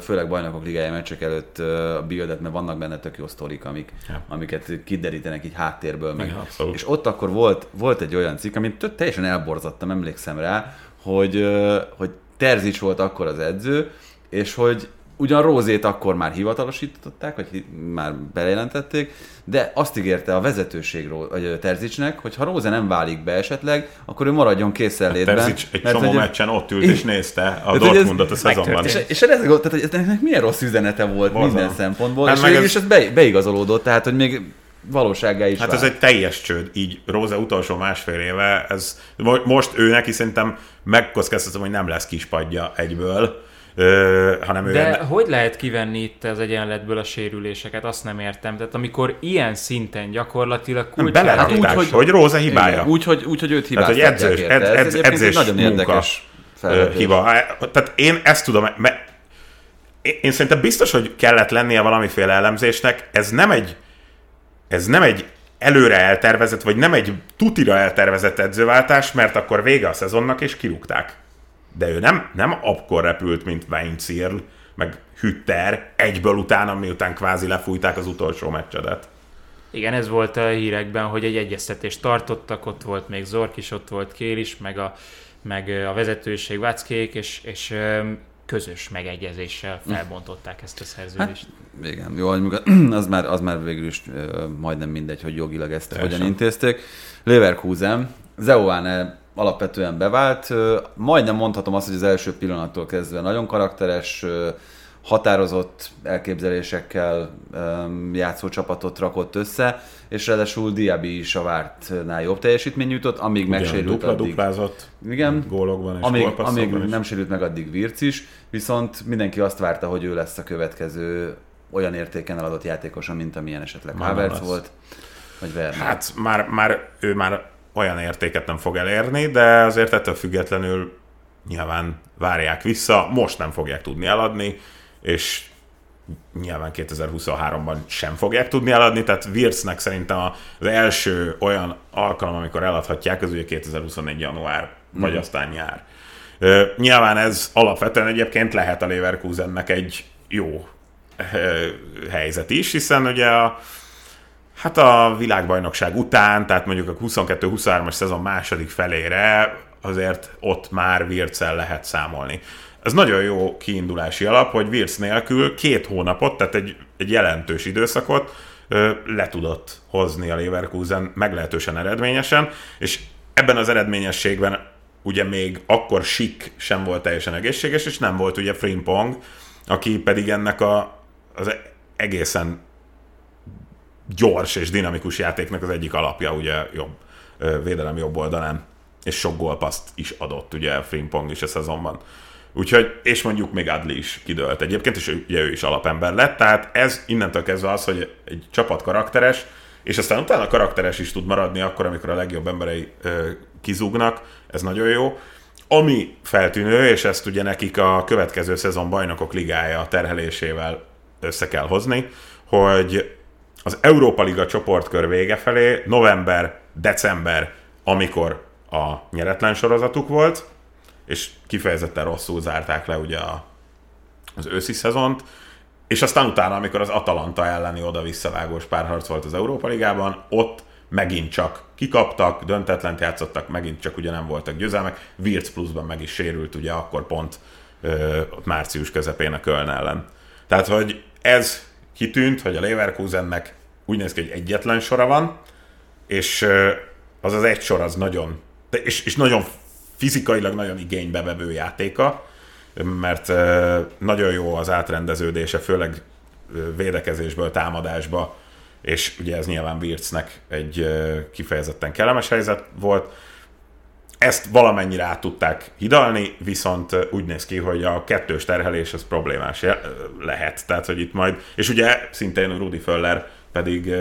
főleg bajnokok ligája meccsek előtt a bildet, mert vannak benne tök jó sztorik, amik, ja. amiket kiderítenek így háttérből. Meg. Igen, és ott akkor volt, volt egy olyan cikk, amit teljesen elborzattam, emlékszem rá, hogy, hogy Terzics volt akkor az edző, és hogy ugyan Rózét akkor már hivatalosították, vagy már bejelentették, de azt ígérte a vezetőség Terzicsnek, hogy ha Róze nem válik be esetleg, akkor ő maradjon készenlétben. Terzics egy mert, csomó meccsen ott ült és nézte a Dortmundot a szezonban. És, és ez, tehát, hogy ennek milyen rossz üzenete volt Borzalom. minden szempontból, hát és végül is ez be, beigazolódott, tehát hogy még valósággá is Hát vált. ez egy teljes csőd, így Róze utolsó másfél éve, ez most ő neki szerintem megkockáztatom, hogy nem lesz kispadja egyből Ö, hanem ő... De enne... hogy lehet kivenni itt az egyenletből a sérüléseket? Azt nem értem. Tehát amikor ilyen szinten gyakorlatilag kulcs... Hát úgy, hogy, hogy Róza hibája. Úgy, hogy, úgy, hogy őt hibáztatják hát, hogy edzős, edz, edz, edzés, edzés nagyon érdekes munka, hiba. Tehát én ezt tudom, mert én szerintem biztos, hogy kellett lennie valamiféle elemzésnek. Ez nem egy, ez nem egy előre eltervezett, vagy nem egy tutira eltervezett edzőváltás, mert akkor vége a szezonnak, és kirúgták de ő nem, nem akkor repült, mint Weinzierl, meg Hütter, egyből utána, miután kvázi lefújták az utolsó meccsedet. Igen, ez volt a hírekben, hogy egy egyeztetést tartottak, ott volt még Zork is, ott volt Kél is, meg a, meg a vezetőség Vackék, és, és közös megegyezéssel felbontották ezt a szerződést. Hát, igen, jó, az már, az már végül is majdnem mindegy, hogy jogilag ezt Teljesen. hogyan intézték. Leverkusen, Zeoane alapvetően bevált. Majdnem mondhatom azt, hogy az első pillanattól kezdve nagyon karakteres, határozott elképzelésekkel játszó csapatot rakott össze, és ráadásul Diaby is a vártnál jobb teljesítmény nyújtott, amíg Ugyan, megsérült dupla, addig. duplázott igen, gólokban és amíg, amíg nem sérült meg addig Virc is, viszont mindenki azt várta, hogy ő lesz a következő olyan értéken eladott játékosa, mint amilyen esetleg Havertz volt, vagy Werner. Hát már, már ő már olyan értéket nem fog elérni, de azért ettől függetlenül nyilván várják vissza, most nem fogják tudni eladni, és nyilván 2023-ban sem fogják tudni eladni, tehát Wirtznek szerintem az első olyan alkalom, amikor eladhatják, az ugye 2024. január, mm. vagy aztán nyár. nyilván ez alapvetően egyébként lehet a Leverkusennek egy jó helyzet is, hiszen ugye a Hát a világbajnokság után, tehát mondjuk a 22-23-as szezon második felére azért ott már Vircel lehet számolni. Ez nagyon jó kiindulási alap, hogy Virc nélkül két hónapot, tehát egy, egy jelentős időszakot le tudott hozni a Leverkusen meglehetősen eredményesen, és ebben az eredményességben ugye még akkor Sik sem volt teljesen egészséges, és nem volt ugye Frimpong, aki pedig ennek a, az egészen gyors és dinamikus játéknak az egyik alapja, ugye jobb védelem jobb oldalán, és sok gólpaszt is adott ugye Frimpong is a szezonban. Úgyhogy, és mondjuk még Adli is kidőlt egyébként, és ő, ugye ő is alapember lett, tehát ez innentől kezdve az, hogy egy csapat karakteres, és aztán utána karakteres is tud maradni akkor, amikor a legjobb emberei ö, kizúgnak, ez nagyon jó. Ami feltűnő, és ezt ugye nekik a következő szezon bajnokok ligája terhelésével össze kell hozni, hogy az Európa Liga csoportkör vége felé, november, december, amikor a nyeretlen sorozatuk volt, és kifejezetten rosszul zárták le ugye a, az őszi szezont, és aztán utána, amikor az Atalanta elleni oda-visszavágós párharc volt az Európa Ligában, ott megint csak kikaptak, döntetlent játszottak, megint csak ugye nem voltak győzelmek. Wirtz pluszban meg is sérült ugye akkor pont ö, március közepén a Köln ellen. Tehát, hogy ez kitűnt, hogy a Leverkusennek úgy néz ki, hogy egyetlen sora van, és az az egy sor az nagyon, és, és nagyon fizikailag nagyon igénybevevő játéka, mert nagyon jó az átrendeződése, főleg védekezésből támadásba, és ugye ez nyilván Wirtznek egy kifejezetten kellemes helyzet volt. Ezt valamennyire át tudták hidalni, viszont úgy néz ki, hogy a kettős terhelés az problémás lehet. Tehát, hogy itt majd, és ugye szintén Rudi Föller pedig,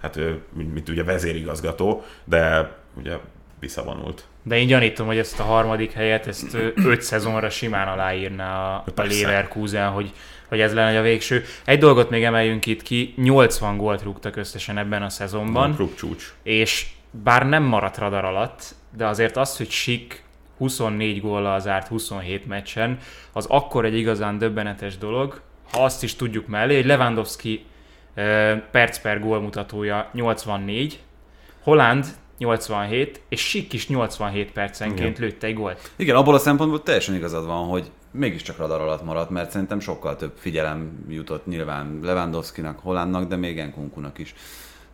hát mint ugye vezérigazgató, de ugye visszavonult. De én gyanítom, hogy ezt a harmadik helyet, ezt öt szezonra simán aláírná a, a Leverkusen, hogy, hogy ez lenne a végső. Egy dolgot még emeljünk itt ki, 80 gólt rúgtak összesen ebben a szezonban. Rúg csúcs. És bár nem maradt radar alatt, de azért az, hogy Sik 24 góllal zárt 27 meccsen, az akkor egy igazán döbbenetes dolog, ha azt is tudjuk mellé, hogy Lewandowski perc per gól mutatója 84, Holland 87, és Sik is 87 percenként Igen. lőtte egy gólt. Igen, abból a szempontból teljesen igazad van, hogy mégiscsak radar alatt maradt, mert szerintem sokkal több figyelem jutott nyilván Lewandowski-nak, Hollandnak, de még Enkunkunak is.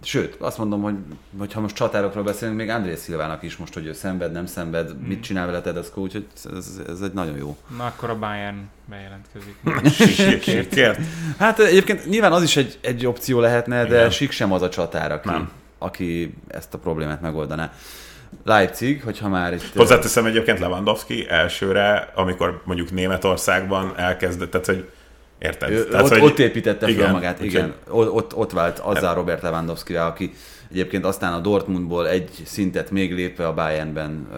Sőt, azt mondom, hogy, hogy ha most csatárokról beszélünk, még André Szilvának is most, hogy ő szenved, nem szenved, mm. mit csinál vele Tedesco, úgyhogy ez, ez, egy nagyon jó. Na akkor a Bayern bejelentkezik. hát egyébként nyilván az is egy, egy opció lehetne, de Igen. Sik sem az a csatár, aki, nem. aki ezt a problémát megoldaná. Leipzig, hogyha már itt... Hozzáteszem egyébként Lewandowski elsőre, amikor mondjuk Németországban elkezdett, tehát hogy Érted? Ő, Tehát, ott, hogy... ott építette fel igen, magát, igen. Ott, ott vált azzal Robert lewandowski aki egyébként aztán a Dortmundból egy szintet még lépve a Bayernben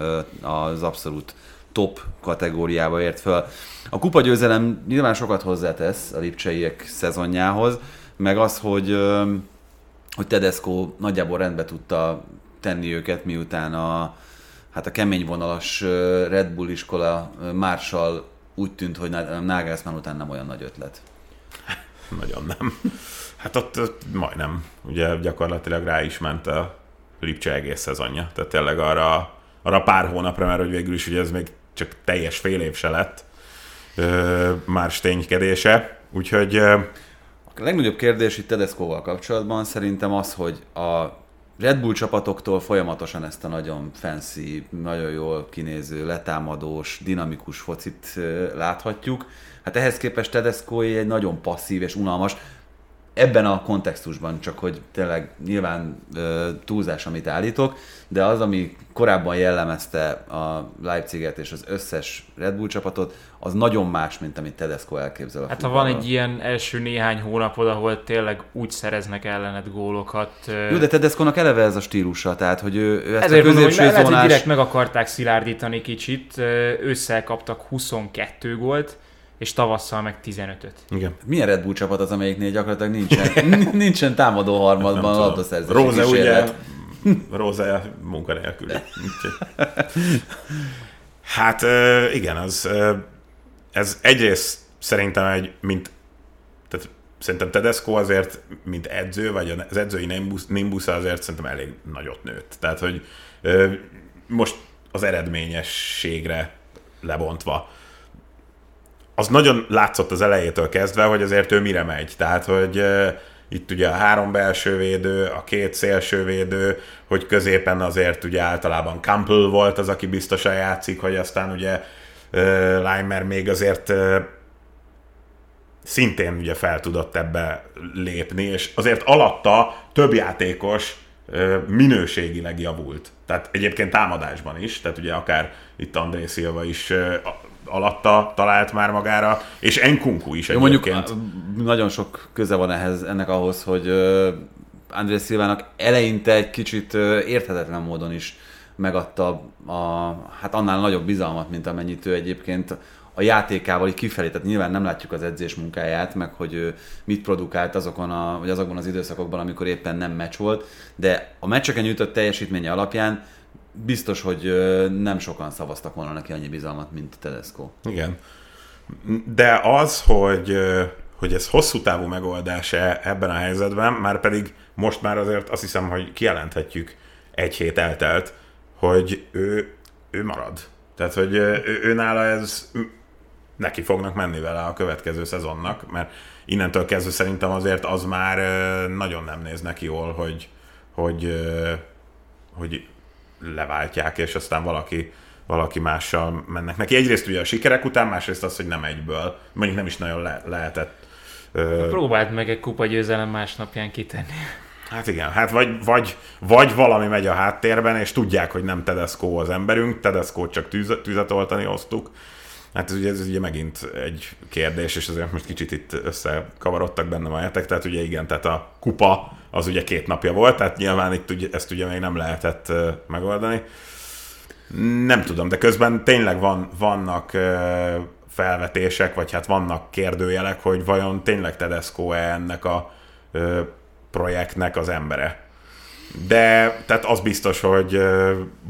az abszolút top kategóriába ért fel. A kupagyőzelem nyilván sokat hozzátesz a lipcseiek szezonjához, meg az, hogy, hogy Tedesco nagyjából rendbe tudta tenni őket, miután a, hát a kemény vonalas Red Bull iskola Marshall úgy tűnt, hogy Nagelsmann után nem olyan nagy ötlet. Nagyon nem. Hát ott, ott majdnem. Ugye gyakorlatilag rá is ment a Lipcse egész szezonja. Tehát tényleg arra, arra pár hónapra, mert hogy végül is ugye ez még csak teljes fél év se lett ö, már sténykedése. Úgyhogy... Ö, a legnagyobb kérdés itt Tedesco-val kapcsolatban szerintem az, hogy a Red Bull csapatoktól folyamatosan ezt a nagyon fancy, nagyon jól kinéző, letámadós, dinamikus focit láthatjuk. Hát ehhez képest Tedesco egy nagyon passzív és unalmas, ebben a kontextusban, csak hogy tényleg nyilván ö, túlzás, amit állítok, de az, ami korábban jellemezte a Leipziget és az összes Red Bull csapatot, az nagyon más, mint amit Tedesco elképzel. A hát ha van egy ilyen első néhány hónapod, ahol tényleg úgy szereznek ellened gólokat. Jó, de Tedesco-nak eleve ez a stílusa, tehát hogy ő, ő ezt Ezért a középső mondom, hogy lehet, hogy direkt meg akarták szilárdítani kicsit, ősszel kaptak 22 gólt, és tavasszal meg 15-öt. Igen. Milyen Red Bull csapat az, amelyiknél gyakorlatilag nincsen, nincsen támadó harmadban labdaszerzés. Róze ugye, Róze munkanélküli. hát igen, az, ez egyrészt szerintem egy, mint tehát szerintem Tedesco azért, mint edző, vagy az edzői nimbus azért szerintem elég nagyot nőtt. Tehát, hogy most az eredményességre lebontva az nagyon látszott az elejétől kezdve, hogy azért ő mire megy. Tehát, hogy itt ugye a három belső védő, a két szélső védő, hogy középen azért ugye általában Campbell volt az, aki biztosan játszik, hogy aztán ugye Leimer még azért szintén ugye fel tudott ebbe lépni, és azért alatta több játékos minőségileg javult. Tehát egyébként támadásban is, tehát ugye akár itt André Silva is alatta talált már magára, és Enkunku is Jó, egyébként. Mondjuk nagyon sok köze van ehhez, ennek ahhoz, hogy André Szilvának eleinte egy kicsit érthetetlen módon is megadta a, hát annál nagyobb bizalmat, mint amennyit ő egyébként a játékával így kifelé, tehát nyilván nem látjuk az edzés munkáját, meg hogy ő mit produkált azokon a, vagy azokban az időszakokban, amikor éppen nem meccs volt, de a meccseken nyújtott teljesítménye alapján biztos, hogy nem sokan szavaztak volna neki annyi bizalmat, mint Tedesco. Igen. De az, hogy, hogy ez hosszú távú megoldás -e ebben a helyzetben, már pedig most már azért azt hiszem, hogy kijelenthetjük, egy hét eltelt, hogy ő, ő marad. Tehát, hogy ő, ő nála ez neki fognak menni vele a következő szezonnak, mert innentől kezdve szerintem azért az már nagyon nem néz neki jól, hogy, hogy, hogy leváltják, és aztán valaki, valaki mással mennek neki. Egyrészt ugye a sikerek után, másrészt az, hogy nem egyből. Mondjuk nem is nagyon le, lehetett. Próbált meg egy kupa győzelem másnapján kitenni. Hát igen, hát vagy, vagy, vagy valami megy a háttérben, és tudják, hogy nem Tedesco az emberünk, tedesco csak tűz, tüzet oltani osztuk. Hát ez ugye, ez ugye megint egy kérdés, és azért most kicsit itt összekavarodtak benne a jetek, tehát ugye igen, tehát a kupa az ugye két napja volt, tehát nyilván itt ugye, ezt ugye még nem lehetett megoldani. Nem tudom, de közben tényleg van, vannak felvetések, vagy hát vannak kérdőjelek, hogy vajon tényleg Tedesco-e ennek a projektnek az embere. De tehát az biztos, hogy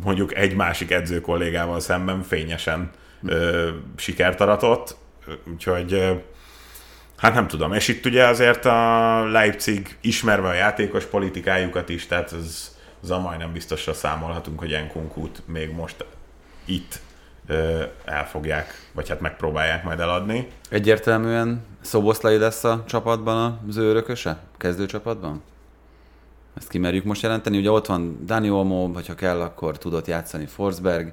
mondjuk egy másik edző kollégával szemben fényesen ö, sikert aratott, úgyhogy hát nem tudom. És itt ugye azért a Leipzig ismerve a játékos politikájukat is, tehát ez, az a majdnem biztosra számolhatunk, hogy Enkunkút még most itt ö, elfogják, vagy hát megpróbálják majd eladni. Egyértelműen Szoboszlai lesz a csapatban az ő örököse? Kezdőcsapatban? Ezt kimerjük most jelenteni. Ugye ott van Dani Olmo, vagy ha kell, akkor tudott játszani Forsberg.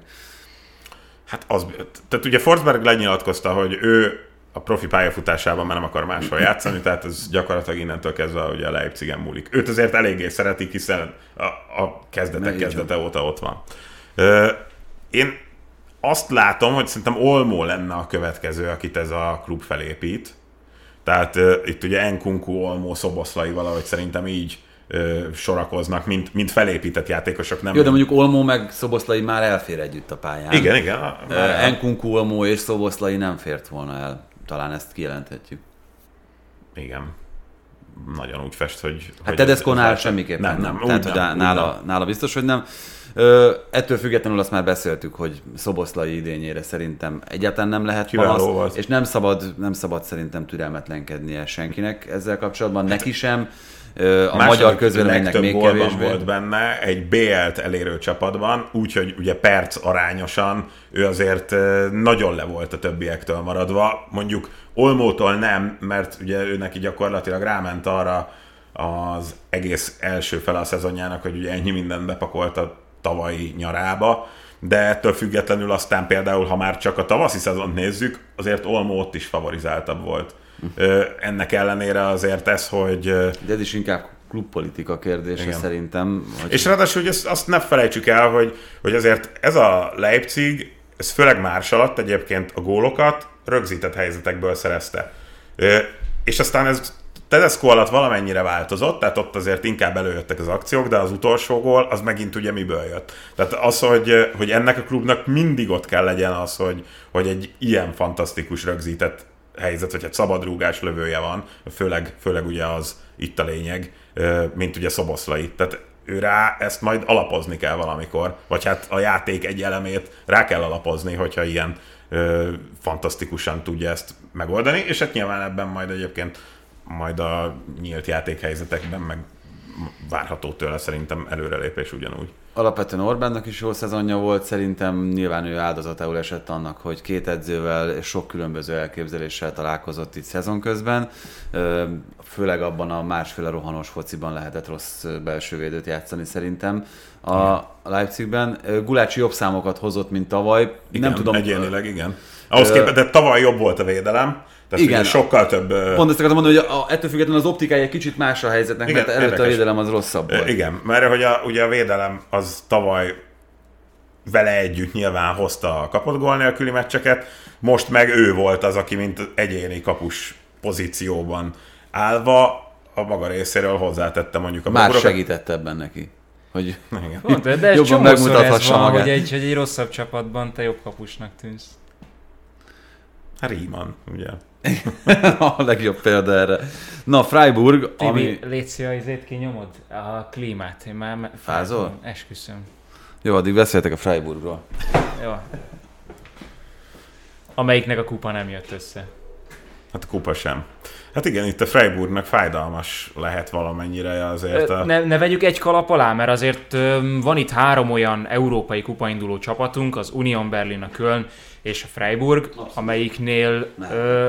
Hát az, tehát ugye Forsberg lenyilatkozta, hogy ő a profi pályafutásában már nem akar máshol játszani, tehát ez gyakorlatilag innentől kezdve ugye a Leipzigen múlik. Őt azért eléggé szeretik, hiszen a, a kezdetek kezdete óta ott van. Én azt látom, hogy szerintem Olmo lenne a következő, akit ez a klub felépít. Tehát uh, itt ugye Enkunku, Olmo, Szoboszlai valahogy szerintem így ö, sorakoznak, mint, mint felépített játékosok. Nem Jó, de mondjuk Olmo meg Szoboszlai már elfér együtt a pályán. Igen, igen. Enkunku, Olmo és Szoboszlai nem fért volna el. Talán ezt kijelenthetjük. Igen. Nagyon úgy fest, hogy... Hát Tedesco-nál semmiképpen nem. nem. Tehát, hogy nem, nála, nem. nála biztos, hogy nem. Ö, ettől függetlenül azt már beszéltük, hogy Szoboszlai idényére szerintem egyáltalán nem lehet panasz, és nem szabad, nem szabad szerintem türelmetlenkednie senkinek ezzel kapcsolatban, hát, neki sem a Második magyar közvéleménynek még kevésbé. volt benne egy BL-t elérő csapatban, úgyhogy ugye perc arányosan ő azért nagyon le volt a többiektől maradva. Mondjuk Olmótól nem, mert ugye ő neki gyakorlatilag ráment arra az egész első fele a szezonjának, hogy ugye ennyi mindent bepakolt a tavalyi nyarába, de ettől függetlenül aztán például, ha már csak a tavaszi szezont nézzük, azért Olmo ott is favorizáltabb volt ennek ellenére azért ez, hogy... De ez is inkább klubpolitika kérdése Igen. szerintem. Hogy... És ráadásul hogy ezt, azt ne felejtsük el, hogy, hogy azért ez a Leipzig, ez főleg Márs alatt egyébként a gólokat rögzített helyzetekből szerezte. És aztán ez Tedesco alatt valamennyire változott, tehát ott azért inkább előjöttek az akciók, de az utolsó gól az megint ugye miből jött. Tehát az, hogy, hogy ennek a klubnak mindig ott kell legyen az, hogy, hogy egy ilyen fantasztikus rögzített helyzet, hogy egy szabadrúgás lövője van, főleg, főleg ugye az itt a lényeg, mint ugye Szoboszlai. Tehát ő rá ezt majd alapozni kell valamikor, vagy hát a játék egy elemét rá kell alapozni, hogyha ilyen ö, fantasztikusan tudja ezt megoldani, és hát nyilván ebben majd egyébként majd a nyílt játékhelyzetekben meg várható tőle szerintem előrelépés ugyanúgy. Alapvetően Orbánnak is jó szezonja volt, szerintem nyilván ő áldozatául esett annak, hogy két edzővel és sok különböző elképzeléssel találkozott itt szezon közben. Főleg abban a másféle rohanos fociban lehetett rossz belső védőt játszani szerintem a Leipzigben. Gulácsi jobb számokat hozott, mint tavaly. Igen, nem tudom. Egyénileg, igen. Ahhoz képest, de tavaly jobb volt a védelem, Tehát Igen. sokkal több... Pont ezt akartam mondani, hogy a, ettől függetlenül az optikája egy kicsit más a helyzetnek, Igen, mert előtte a védelem az rosszabb volt. Igen, mert hogy a, ugye a védelem az tavaly vele együtt nyilván hozta a kapott gól nélküli meccseket, most meg ő volt az, aki mint egyéni kapus pozícióban állva a maga részéről hozzátette mondjuk a Már bogorokat. segített ebben neki. Hogy Igen. Pont, de ez Jobban ez megmutathassa van, magát. hogy egy, hogy egy rosszabb csapatban te jobb kapusnak tűnsz. Hát Riemann, ugye. a legjobb példa erre. Na, Freiburg, Tibi, ami... légy szia, izét kinyomod? A klímát. Én már... me- Fázol? Esküszöm. Jó, addig beszéltek a Freiburgról. Jó. Amelyiknek a kupa nem jött össze. Hát a kupa sem. Hát igen, itt a Freiburgnak fájdalmas lehet valamennyire azért a... Ne, ne vegyük egy kalap alá, mert azért van itt három olyan európai kupainduló csapatunk, az Union Berlin, a Köln és a Freiburg, amelyiknél ö,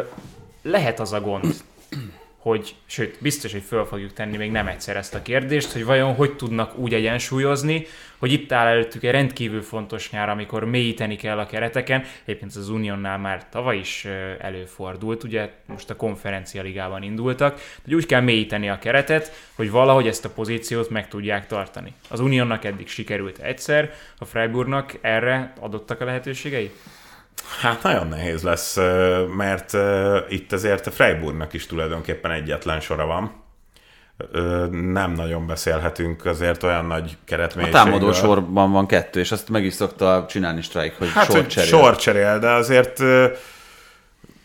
lehet az a gond, hogy, sőt, biztos, hogy föl fogjuk tenni még nem egyszer ezt a kérdést, hogy vajon hogy tudnak úgy egyensúlyozni, hogy itt áll előttük egy rendkívül fontos nyár, amikor mélyíteni kell a kereteken. Egyébként az Unionnál már tavaly is előfordult, ugye most a konferencia ligában indultak, hogy úgy kell mélyíteni a keretet, hogy valahogy ezt a pozíciót meg tudják tartani. Az Unionnak eddig sikerült egyszer, a Freiburgnak erre adottak a lehetőségei? Hát nagyon nehéz lesz, mert itt azért a Freiburgnak is tulajdonképpen egyetlen sora van. Nem nagyon beszélhetünk azért olyan nagy A keretmélységről. támadó sorban van kettő, és azt meg is szokta csinálni Strike, hogy Hát, sor cserél. sor cserél, de azért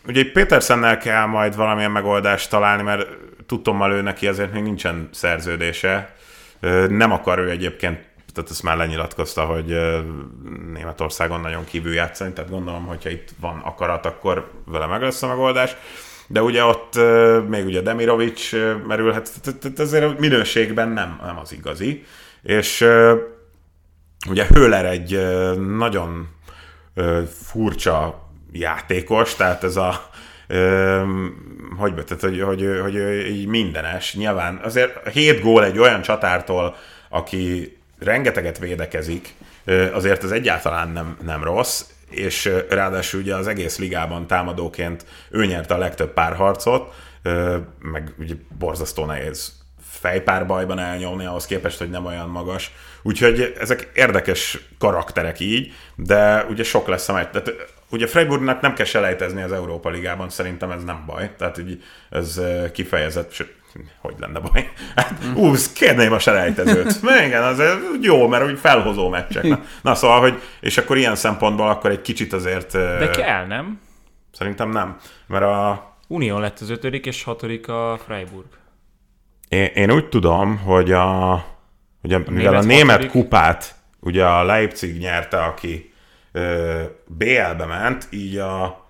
ugye egy Petersennel kell majd valamilyen megoldást találni, mert tudtommal ő neki azért még nincsen szerződése. Nem akar ő egyébként, tehát ezt már lenyilatkozta, hogy Németországon nagyon kívül játszani, tehát gondolom, hogyha itt van akarat, akkor vele meg lesz a megoldás. De ugye ott még ugye Demirovic ö, merülhet, tehát- azért minőségben nem, nem az igazi. És Ugye Höller egy nagyon furcsa játékos, tehát ez a hogy, tehát, hogy, hogy, hogy ő így mindenes. Nyilván azért 7 gól egy olyan csatártól, aki rengeteget védekezik, azért ez egyáltalán nem, nem rossz, és ráadásul ugye az egész ligában támadóként ő nyerte a legtöbb párharcot, meg ugye borzasztó nehéz fejpárbajban elnyomni, ahhoz képest, hogy nem olyan magas. Úgyhogy ezek érdekes karakterek így, de ugye sok lesz a meccs. Tehát, ugye Freiburgnak nem kell selejtezni az Európa Ligában, szerintem ez nem baj. Tehát így ez kifejezett, sőt, hogy lenne baj? Hát, ú, kérném a selejtezőt. Igen, az eh, jó, mert úgy felhozó meccsek. Na, na szóval, hogy, és akkor ilyen szempontból akkor egy kicsit azért... De kell, nem? Szerintem nem. Mert a, Unión lett az ötödik és hatodik a Freiburg. Én, én úgy tudom, hogy a, hogy a, mivel a német német hatodik. kupát ugye a Leipzig nyerte, aki ö, BL-be ment, így a,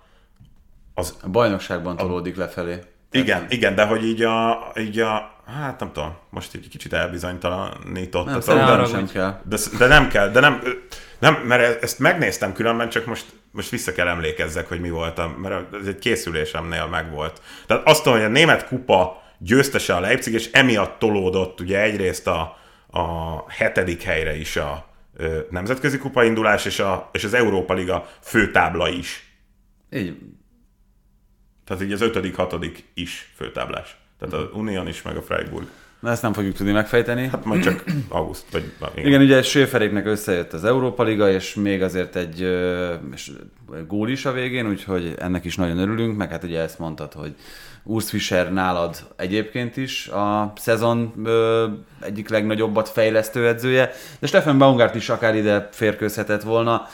az, A bajnokságban tolódik lefelé. Igen, igen, de hogy így a, így a hát nem tudom, most egy kicsit elbizonytalanítottatok, Nem, de, arra sem kell. de, de nem kell, de nem, nem, mert ezt megnéztem különben, csak most, most vissza kell emlékezzek, hogy mi volt, a, mert ez egy készülésemnél megvolt. Tehát azt, hogy a német kupa győztese a Leipzig, és emiatt tolódott ugye egyrészt a, a hetedik helyre is a ö, nemzetközi kupa indulás, és, a, és az Európa Liga főtábla is. Így, Tehát így az ötödik, hatodik is főtáblás. Tehát az Union is, meg a Freiburg. na ezt nem fogjuk tudni megfejteni. Hát majd csak auguszt, vagy igen. Igen, ugye Schäferéknek összejött az Európa Liga, és még azért egy ö, és gól is a végén, úgyhogy ennek is nagyon örülünk, meg hát ugye ezt mondtad, hogy Urs Fischer nálad egyébként is a szezon ö, egyik legnagyobbat fejlesztő edzője, de Stefan Baumgart is akár ide férkőzhetett volna.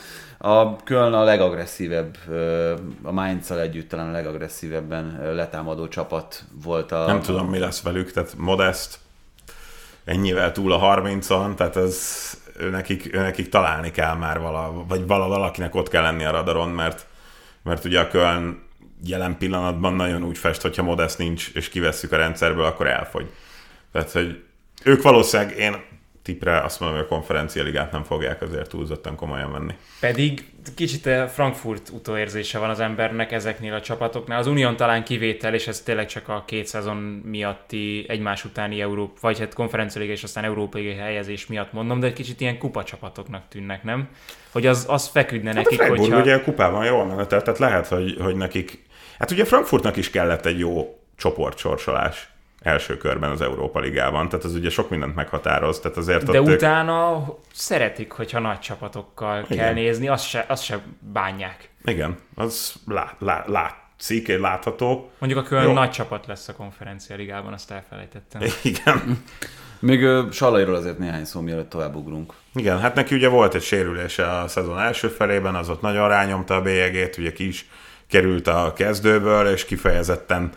A Köln a legagresszívebb, a mainz együtt talán a legagresszívebben letámadó csapat volt a... Nem tudom, mi lesz velük, tehát Modest ennyivel túl a 30-on, tehát ez nekik, nekik találni kell már vala, vagy vala, valakinek ott kell lenni a radaron, mert, mert ugye a Köln jelen pillanatban nagyon úgy fest, hogyha Modest nincs, és kivesszük a rendszerből, akkor elfogy. Tehát, hogy ők valószínűleg, én tipre azt mondom, hogy a konferencia ligát nem fogják azért túlzottan komolyan venni. Pedig kicsit a Frankfurt utóérzése van az embernek ezeknél a csapatoknál. Az Unión talán kivétel, és ez tényleg csak a két szezon miatti egymás utáni Európa, vagy hát konferencia és aztán európai helyezés miatt mondom, de egy kicsit ilyen kupa csapatoknak tűnnek, nem? Hogy az, az feküdne Hát nekik, a Freiburg hogyha... ugye a kupában jól menetelt, tehát lehet, hogy, hogy nekik... Hát ugye Frankfurtnak is kellett egy jó csoportsorsolás első körben az Európa Ligában, tehát az ugye sok mindent meghatároz, tehát azért De ott ők- utána szeretik, hogyha nagy csapatokkal Igen. kell nézni, azt se, azt se bánják. Igen, az lá, lá, látszik, látható. Mondjuk a Köln Jó. nagy csapat lesz a konferencia ligában, azt elfelejtettem. Igen. Még Salairól azért néhány szó, mielőtt továbbugrunk. Igen, hát neki ugye volt egy sérülése a szezon első felében, az ott nagyon rányomta a bélyegét, ugye ki is került a kezdőből, és kifejezetten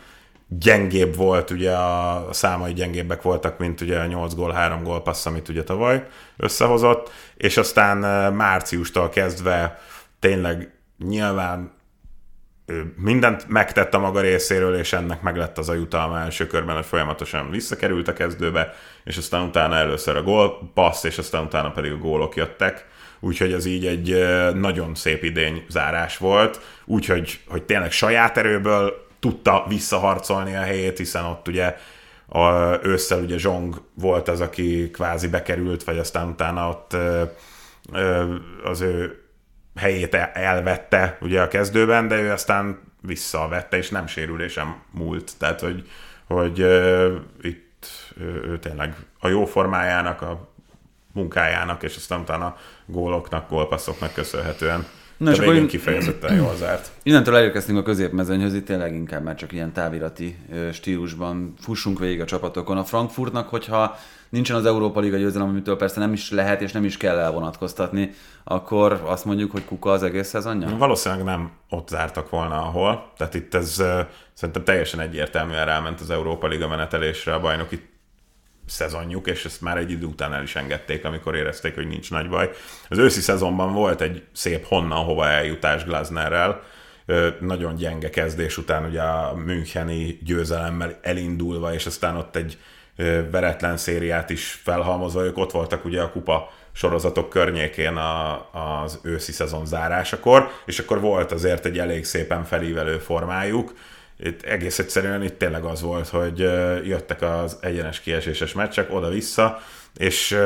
gyengébb volt, ugye a számai gyengébbek voltak, mint ugye a 8 gól, 3 gól passz, amit ugye tavaly összehozott, és aztán márciustól kezdve tényleg nyilván ő mindent megtett a maga részéről, és ennek meg lett az a jutalma első körben, hogy folyamatosan visszakerült a kezdőbe, és aztán utána először a gól passz, és aztán utána pedig a gólok jöttek. Úgyhogy ez így egy nagyon szép idény zárás volt, úgyhogy hogy tényleg saját erőből tudta visszaharcolni a helyét, hiszen ott ugye a, ősszel ugye Zsong volt az, aki kvázi bekerült, vagy aztán utána ott ö, ö, az ő helyét el- elvette ugye a kezdőben, de ő aztán visszavette, és nem sérülésem múlt. Tehát, hogy, hogy uh, itt ő tényleg a jó formájának, a munkájának, és aztán utána góloknak, gólpasszoknak köszönhetően Na, és akkor kifejezetten jól zárt. Innentől elérkeztünk a középmezőnyhöz, itt tényleg inkább már csak ilyen távirati stílusban fussunk végig a csapatokon. A Frankfurtnak, hogyha nincsen az Európa Liga győzelem, amitől persze nem is lehet és nem is kell elvonatkoztatni, akkor azt mondjuk, hogy kuka az egész szezonja? Valószínűleg nem ott zártak volna, ahol. Tehát itt ez szerintem teljesen egyértelműen ráment az Európa Liga menetelésre a bajnoki szezonjuk, és ezt már egy idő után el is engedték, amikor érezték, hogy nincs nagy baj. Az őszi szezonban volt egy szép honnan hova eljutás Glasnerrel, nagyon gyenge kezdés után ugye a Müncheni győzelemmel elindulva, és aztán ott egy veretlen szériát is felhalmozva, ők ott voltak ugye a kupa sorozatok környékén a, az őszi szezon zárásakor, és akkor volt azért egy elég szépen felívelő formájuk, itt egész egyszerűen itt tényleg az volt, hogy jöttek az egyenes kieséses meccsek oda-vissza, és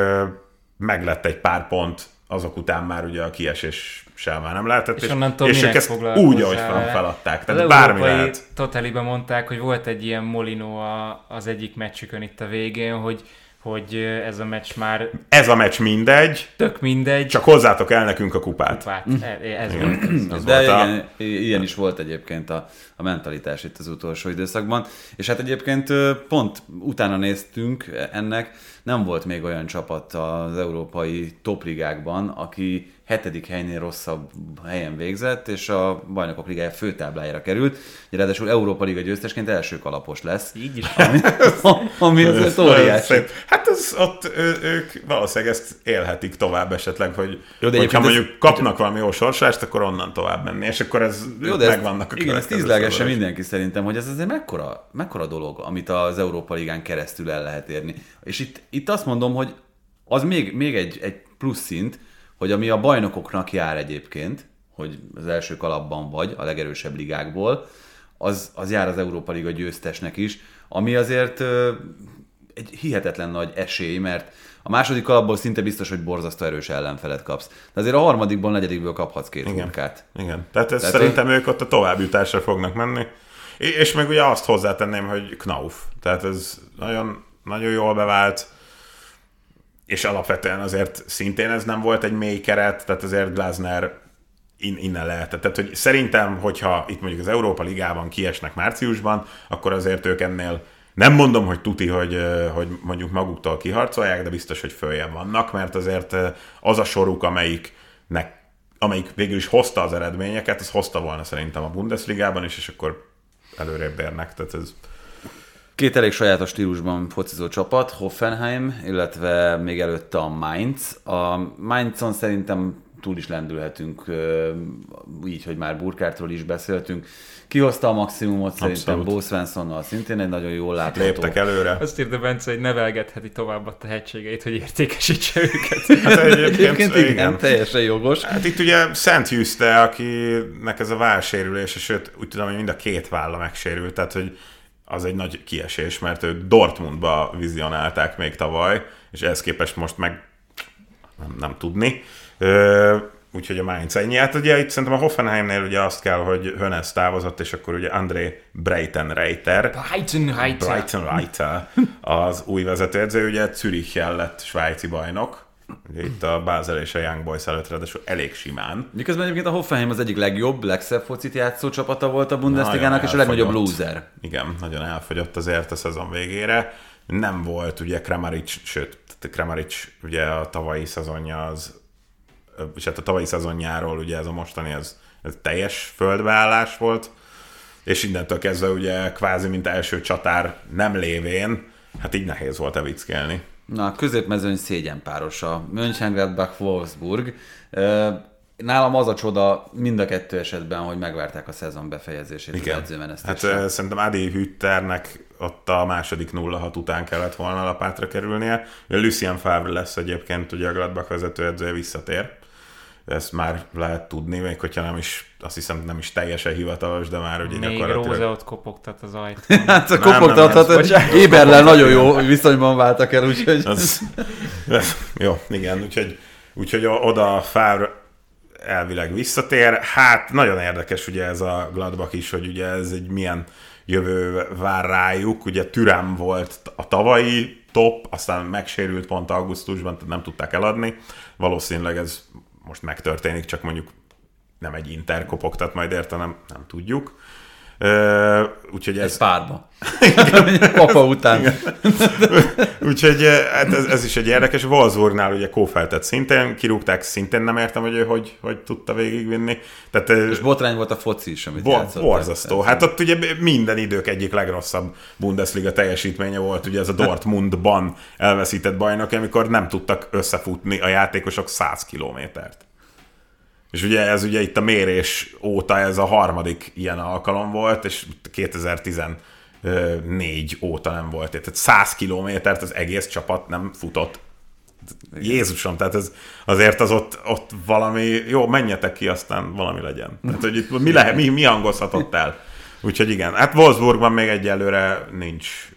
meglett egy pár pont, azok után már ugye a kiesés sem már nem lehetett, És onnantól és ők ezt úgy, ahogy fel, feladták. Az Tehát bármi európai lehet. Totaliben mondták, hogy volt egy ilyen Molino a, az egyik meccsükön itt a végén, hogy, hogy ez a meccs már Ez a meccs mindegy, tök mindegy. csak hozzátok el nekünk a kupát. kupát. E- Ez volt. Az De volt a- igen, ilyen is volt egyébként a, a mentalitás itt az utolsó időszakban. És hát egyébként pont utána néztünk ennek, nem volt még olyan csapat az európai topligákban, aki hetedik helynél rosszabb helyen végzett, és a bajnokok ligája főtáblájára került. Ráadásul Európa Liga győztesként első kalapos lesz. Így is. Ami, ami azért óriási. Hát az, ott ő, ők valószínűleg ezt élhetik tovább esetleg, hogy Jó, de hogyha egyébként ez- mondjuk kapnak valami jó sorsást, akkor onnan tovább menni, és akkor ez Jó, de ezt, megvannak a igen, ezt következő tízlegesse szezonra is. mindenki szerintem, hogy ez azért mekkora, mekkora dolog, amit az Európa Ligán keresztül el lehet érni. És itt, itt azt mondom, hogy az még, még egy, egy plusz szint, hogy ami a bajnokoknak jár egyébként, hogy az első kalapban vagy, a legerősebb ligákból, az, az jár az Európa Liga győztesnek is, ami azért ö, egy hihetetlen nagy esély, mert a második kalapból szinte biztos, hogy borzasztó erős ellenfelet kapsz. De azért a harmadikból, negyedikből kaphatsz két Igen. hurkát. Igen, tehát, ez Tehát szerintem ők ott a továbbjutásra fognak menni. És meg ugye azt hozzátenném, hogy Knauf. Tehát ez nagyon, nagyon jól bevált, és alapvetően azért szintén ez nem volt egy mély keret, tehát azért Glasner in, innen lehetett. Tehát hogy szerintem, hogyha itt mondjuk az Európa Ligában kiesnek márciusban, akkor azért ők ennél nem mondom, hogy tuti, hogy, hogy mondjuk maguktól kiharcolják, de biztos, hogy följebb vannak, mert azért az a soruk, amelyiknek amelyik végül is hozta az eredményeket, az hozta volna szerintem a Bundesligában is, és akkor előrébb érnek. Tehát ez Két elég sajátos stílusban focizó csapat, Hoffenheim, illetve még előtte a Mainz. A Mainzon szerintem túl is lendülhetünk, így, hogy már Burkártról is beszéltünk. Kihozta a maximumot szerintem Bo Svenssonnal, szintén egy nagyon jól látható. Léptek előre. Azt írta Bence, hogy nevelgetheti tovább a tehetségeit, hogy értékesítse őket. Hát egyébként, Egyébként igen, igen. teljesen jogos. Hát itt ugye Szent Hűzte, akinek ez a vállsérülés, sőt úgy tudom, hogy mind a két válla megsérült, tehát hogy az egy nagy kiesés, mert őt Dortmundba vizionálták még tavaly, és ehhez képest most meg nem, nem tudni. Ö, úgyhogy a Mainz ennyi. Hát ugye itt szerintem a Hoffenheimnél ugye azt kell, hogy Hönes távozott, és akkor ugye André Breitenreiter, Heights. Breitenreiter az új vezetőedző, ugye Zürich lett svájci bajnok, ugye itt a Basel és a Young Boys előtt ráadásul elég simán. Miközben egyébként a Hoffenheim az egyik legjobb, legszebb focit játszó csapata volt a Bundesligának, és a legnagyobb loser. Igen, nagyon elfogyott azért a szezon végére. Nem volt ugye Kramaric, sőt, Kramaric ugye a tavalyi szezonja az, és hát a tavalyi szezonjáról ugye ez a mostani, ez, ez teljes földbeállás volt, és innentől kezdve ugye kvázi mint első csatár nem lévén, hát így nehéz volt evickélni. Na, a középmezőny szégyenpáros a Mönchengladbach-Wolfsburg. Ö, Nálam az a csoda mind a kettő esetben, hogy megvárták a szezon befejezését az Hát edzőmenesztéssel. eh, szerintem Adi Hütternek ott a második 0-6 után kellett volna lapátra kerülnie. Lucien Favre lesz egyébként, ugye a Gladbach vezetőedzője visszatér. Ezt már lehet tudni, még hogyha nem is, azt hiszem nem is teljesen hivatalos, de már ugye Még gyakorlatilag... Róze ott kopogtat az ajtón. Hát a kopogtathat, hogy. Éberrel nagyon jó viszonyban váltak el, úgyhogy... Az, jó, igen, úgyhogy, úgyhogy oda a Favre elvileg visszatér. Hát nagyon érdekes ugye ez a Gladbach is, hogy ugye ez egy milyen jövő vár rájuk. Ugye Türem volt a tavalyi top, aztán megsérült pont augusztusban, tehát nem tudták eladni. Valószínűleg ez most megtörténik, csak mondjuk nem egy Inter kopogtat majd érte, nem, nem tudjuk. Úgyhogy ez, Ez párba. Papa után. Úgyhogy hát ez, ez is egy érdekes. Wolfsburgnál ugye Kófeltet szintén kirúgták, szintén nem értem, hogy ő hogy, hogy tudta végigvinni. Tehát, eh, És botrány volt a foci is, amit Bo- játszott. borzasztó. Hát ott ugye minden idők egyik legrosszabb Bundesliga teljesítménye volt, ugye ez a Dortmundban elveszített bajnok, amikor nem tudtak összefutni a játékosok 100 kilométert. És ugye ez ugye itt a mérés óta ez a harmadik ilyen alkalom volt, és 2014 óta nem volt. Tehát 100 kilométert az egész csapat nem futott. Jézusom, tehát ez azért az ott, ott valami, jó, menjetek ki, aztán valami legyen. Tehát, hogy itt mi, lehet, mi, mi hangozhatott el? Úgyhogy igen, hát Wolfsburgban még egyelőre nincs.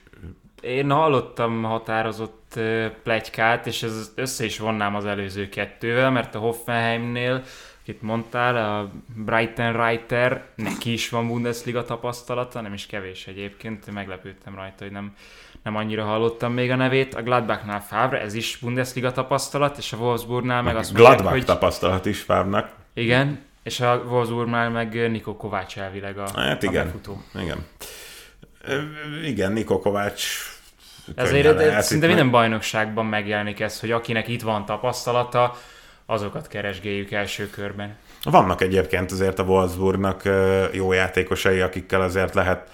Én hallottam határozott plegykát, és ez össze is vonnám az előző kettővel, mert a Hoffenheimnél, akit mondtál, a Brighton Reiter, neki is van Bundesliga tapasztalata, nem is kevés egyébként, meglepődtem rajta, hogy nem, nem annyira hallottam még a nevét. A Gladbachnál Favre, ez is Bundesliga tapasztalat, és a Wolfsburgnál meg azt mondják, Gladbach hogy tapasztalat is Fábnak. igen, és a Wolfsburgnál meg Niko Kovács elvileg a, Hát a igen, befutó. igen. Igen, Niko Kovács Ezért szinte minden meg- bajnokságban megjelenik ez, hogy akinek itt van tapasztalata, azokat keresgéljük első körben. Vannak egyébként azért a Wolfsburgnak jó játékosai, akikkel azért lehet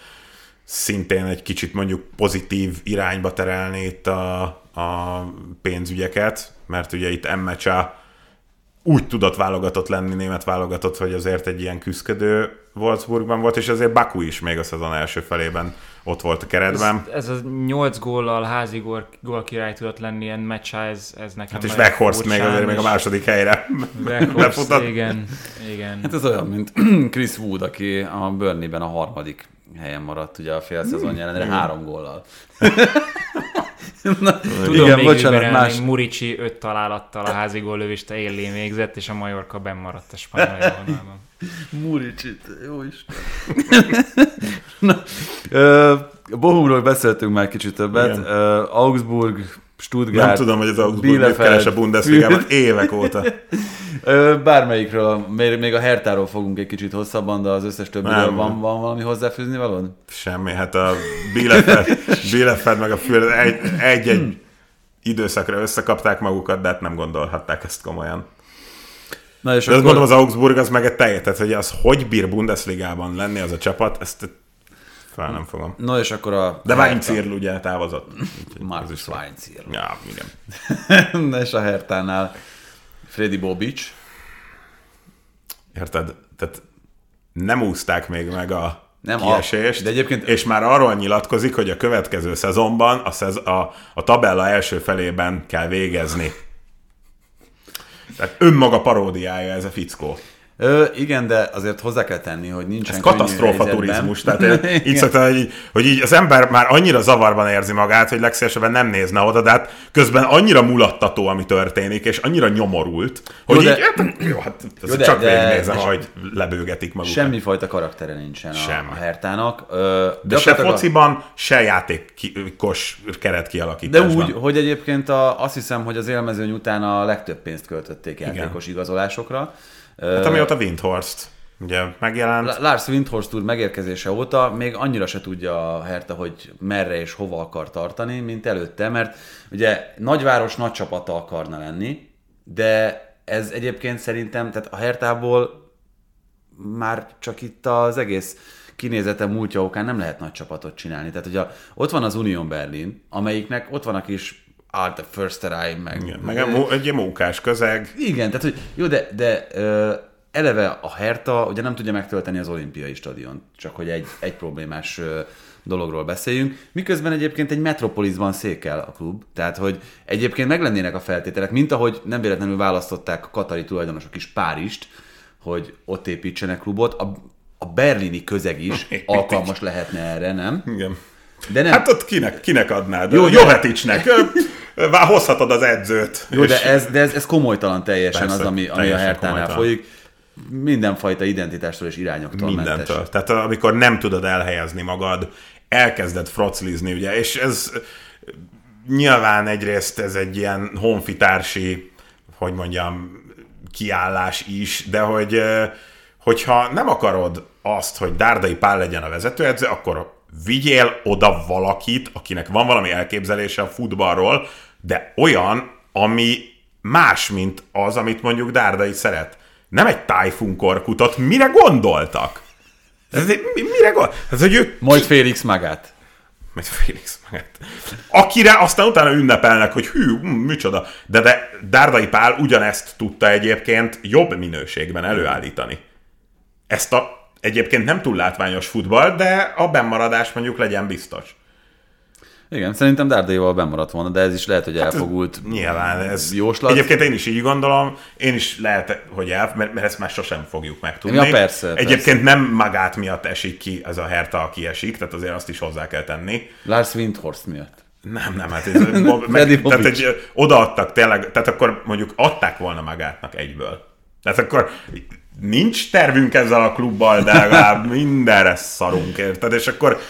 szintén egy kicsit mondjuk pozitív irányba terelni itt a, a pénzügyeket, mert ugye itt Emmecsa úgy tudott válogatott lenni, német válogatott, hogy azért egy ilyen küzdködő Wolfsburgban volt, és azért Baku is még a szezon első felében ott volt a keretben. Ez, ez a 8 góllal házi gól, gól király tudott lenni ilyen meccsa, ez, ez nekem Hát és Weghorst még azért még a második helyre lefutott. igen, igen. Hát ez olyan, mint Chris Wood, aki a Burnley-ben a harmadik helyen maradt ugye a fél szezon ellenére három góllal. Na, Tudom igen, még bocsánat, más. Murici öt találattal a házi góllövést élén végzett, és a Majorka benn maradt a spanyol vonalban. Muricsit, jó is. Na, Bohumról beszéltünk már kicsit többet. Igen. Ö, Augsburg, Stuttgart, Nem tudom, hogy az Augsburg mit Bielefeld, keres a Bundesligában évek óta. Bármelyikről, még, a Hertáról fogunk egy kicsit hosszabban, de az összes többiről van, van valami hozzáfűzni valód? Semmi, hát a Bielefeld, Bielefeld meg a Führer egy, egy-egy időszakra összekapták magukat, de hát nem gondolhatták ezt komolyan. Na és De azt akkor, mondom, az Augsburg az meg egy teljes, tehát hogy az hogy bír Bundesligában lenni az a csapat, ezt fel nem fogom. no és akkor a De. Weinzierl ugye távozott. Marcus. Weinzierl. Ja, igen. Na és a Hertánál Freddy Bobic. Érted? Tehát nem úzták még meg a Nem, nem a- kiesést, de egyébként- és már arról nyilatkozik, hogy a következő szezonban a, szez, a, a tabella első felében kell végezni. Tehát önmaga paródiája ez a fickó. Ö, igen, de azért hozzá kell tenni, hogy nincsen Ez katasztrófa turizmus. Tehát így Igen. szoktam, hogy így, hogy így az ember már annyira zavarban érzi magát, hogy legszívesebben nem nézne oda, de hát közben annyira mulattató, ami történik, és annyira nyomorult, hogy Jó, de- így, hát, jó, hát Jó, de- csak de- végignézem, de- ahogy lebőgetik magukat. Semmifajta karaktere nincsen a, Semmi. a Hertának. Ö, De se gyakorlatilag a- fociban, se játékos keret De kialakításban. úgy, hogy egyébként a, azt hiszem, hogy az élmezőny után a legtöbb pénzt költötték játékos igazolásokra. Hát amióta Windhorst ugye megjelent, La- Lars Windhorst úr megérkezése óta még annyira se tudja a Hertha, hogy merre és hova akar tartani, mint előtte, mert ugye nagyváros nagy csapata akarna lenni, de ez egyébként szerintem, tehát a Hertából már csak itt az egész kinézete múltja okán nem lehet nagy csapatot csinálni. Tehát ugye ott van az Union Berlin, amelyiknek ott van a kis Art the First Eye, meg, igen, meg egy mú- egy munkás közeg, igen, tehát hogy jó, de, de ö, eleve a Herta ugye nem tudja megtölteni az olimpiai stadiont, csak hogy egy, egy problémás ö, dologról beszéljünk, miközben egyébként egy metropolisban székel a klub, tehát hogy egyébként meglennének a feltételek, mint ahogy nem véletlenül választották a katari tulajdonosok is Párizst, hogy ott építsenek klubot, a, a berlini közeg is alkalmas lehetne erre, nem? igen. De nem. Hát ott kinek, kinek adnád? Jó, de- Joveticsnek. Vár hozhatod az edzőt. Jó, de és- ez, de ez, ez komolytalan teljesen Persze, az, ami, ami a Hertánál folyik. Mindenfajta identitástól és irányoktól mentes. Mindentől. Tehát amikor nem tudod elhelyezni magad, elkezded froclizni, ugye, és ez nyilván egyrészt ez egy ilyen honfitársi, hogy mondjam, kiállás is, de hogy hogyha nem akarod azt, hogy Dárdai Pál legyen a vezetőedző, akkor vigyél oda valakit, akinek van valami elképzelése a futballról, de olyan, ami más, mint az, amit mondjuk Dárdai szeret. Nem egy tájfun korkutot, mire gondoltak? Ez, mire gondoltak? Ez, hogy ők Majd Félix magát. majd Félix magát. Akire aztán utána ünnepelnek, hogy hű, hm, micsoda. De, de Dárdai Pál ugyanezt tudta egyébként jobb minőségben előállítani. Ezt a egyébként nem túl látványos futball, de a bennmaradás mondjuk legyen biztos. Igen, szerintem Dárdaival bemaradt volna, de ez is lehet, hogy elfogult. Nyilván ez... Jóslat. Egyébként én is így gondolom, én is lehet, hogy el, mert, mert ezt már sosem fogjuk megtudni. Ja, persze, Egyébként nem magát miatt esik ki ez a Hertha, aki esik, tehát azért azt is hozzá kell tenni. Lars Windhorst miatt. Nem, nem, hát ez, meg, tehát egy, odaadtak tényleg, tehát akkor mondjuk adták volna magátnak egyből. Tehát akkor nincs tervünk ezzel a klubbal, de legalább mindenre szarunk, érted? És akkor,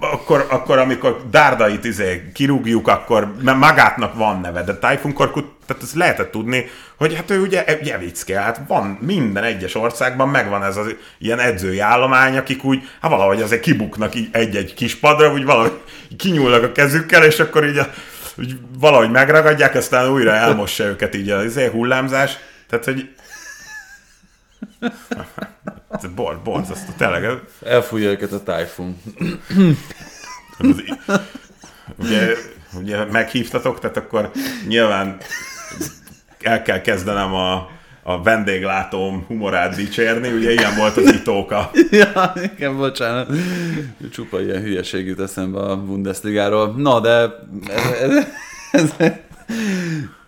akkor, akkor amikor Dárdait izé kirúgjuk, akkor mert magátnak van neve, de Typhoon Korkut, tehát ezt lehetett tudni, hogy hát ő ugye Jevicke, hát van minden egyes országban megvan ez az ilyen edzői állomány, akik úgy, hát valahogy azért kibuknak egy-egy kis padra, úgy valahogy kinyúlnak a kezükkel, és akkor így, a, úgy valahogy megragadják, aztán újra elmossa őket így az izé, hullámzás. Tehát, hogy ez bor, borzasztó, tényleg. Elfújja őket a í- Ugye, ugye meghívtatok, tehát akkor nyilván el kell kezdenem a, a vendéglátóm humorát dicsérni, ugye ilyen volt az itóka. ja, igen, bocsánat. Csupa ilyen hülyeség jut eszembe a Bundesligáról. Na, de ez, ez, ez,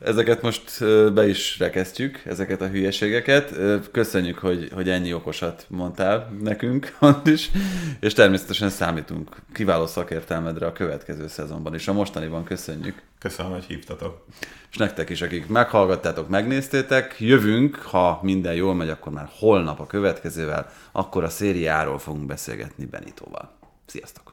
ezeket most be is rekesztjük, ezeket a hülyeségeket. Köszönjük, hogy, hogy ennyi okosat mondtál nekünk, is, és természetesen számítunk kiváló szakértelmedre a következő szezonban, és a mostaniban köszönjük. Köszönöm, hogy hívtatok. És nektek is, akik meghallgattátok, megnéztétek, jövünk, ha minden jól megy, akkor már holnap a következővel, akkor a szériáról fogunk beszélgetni Benitóval. Sziasztok!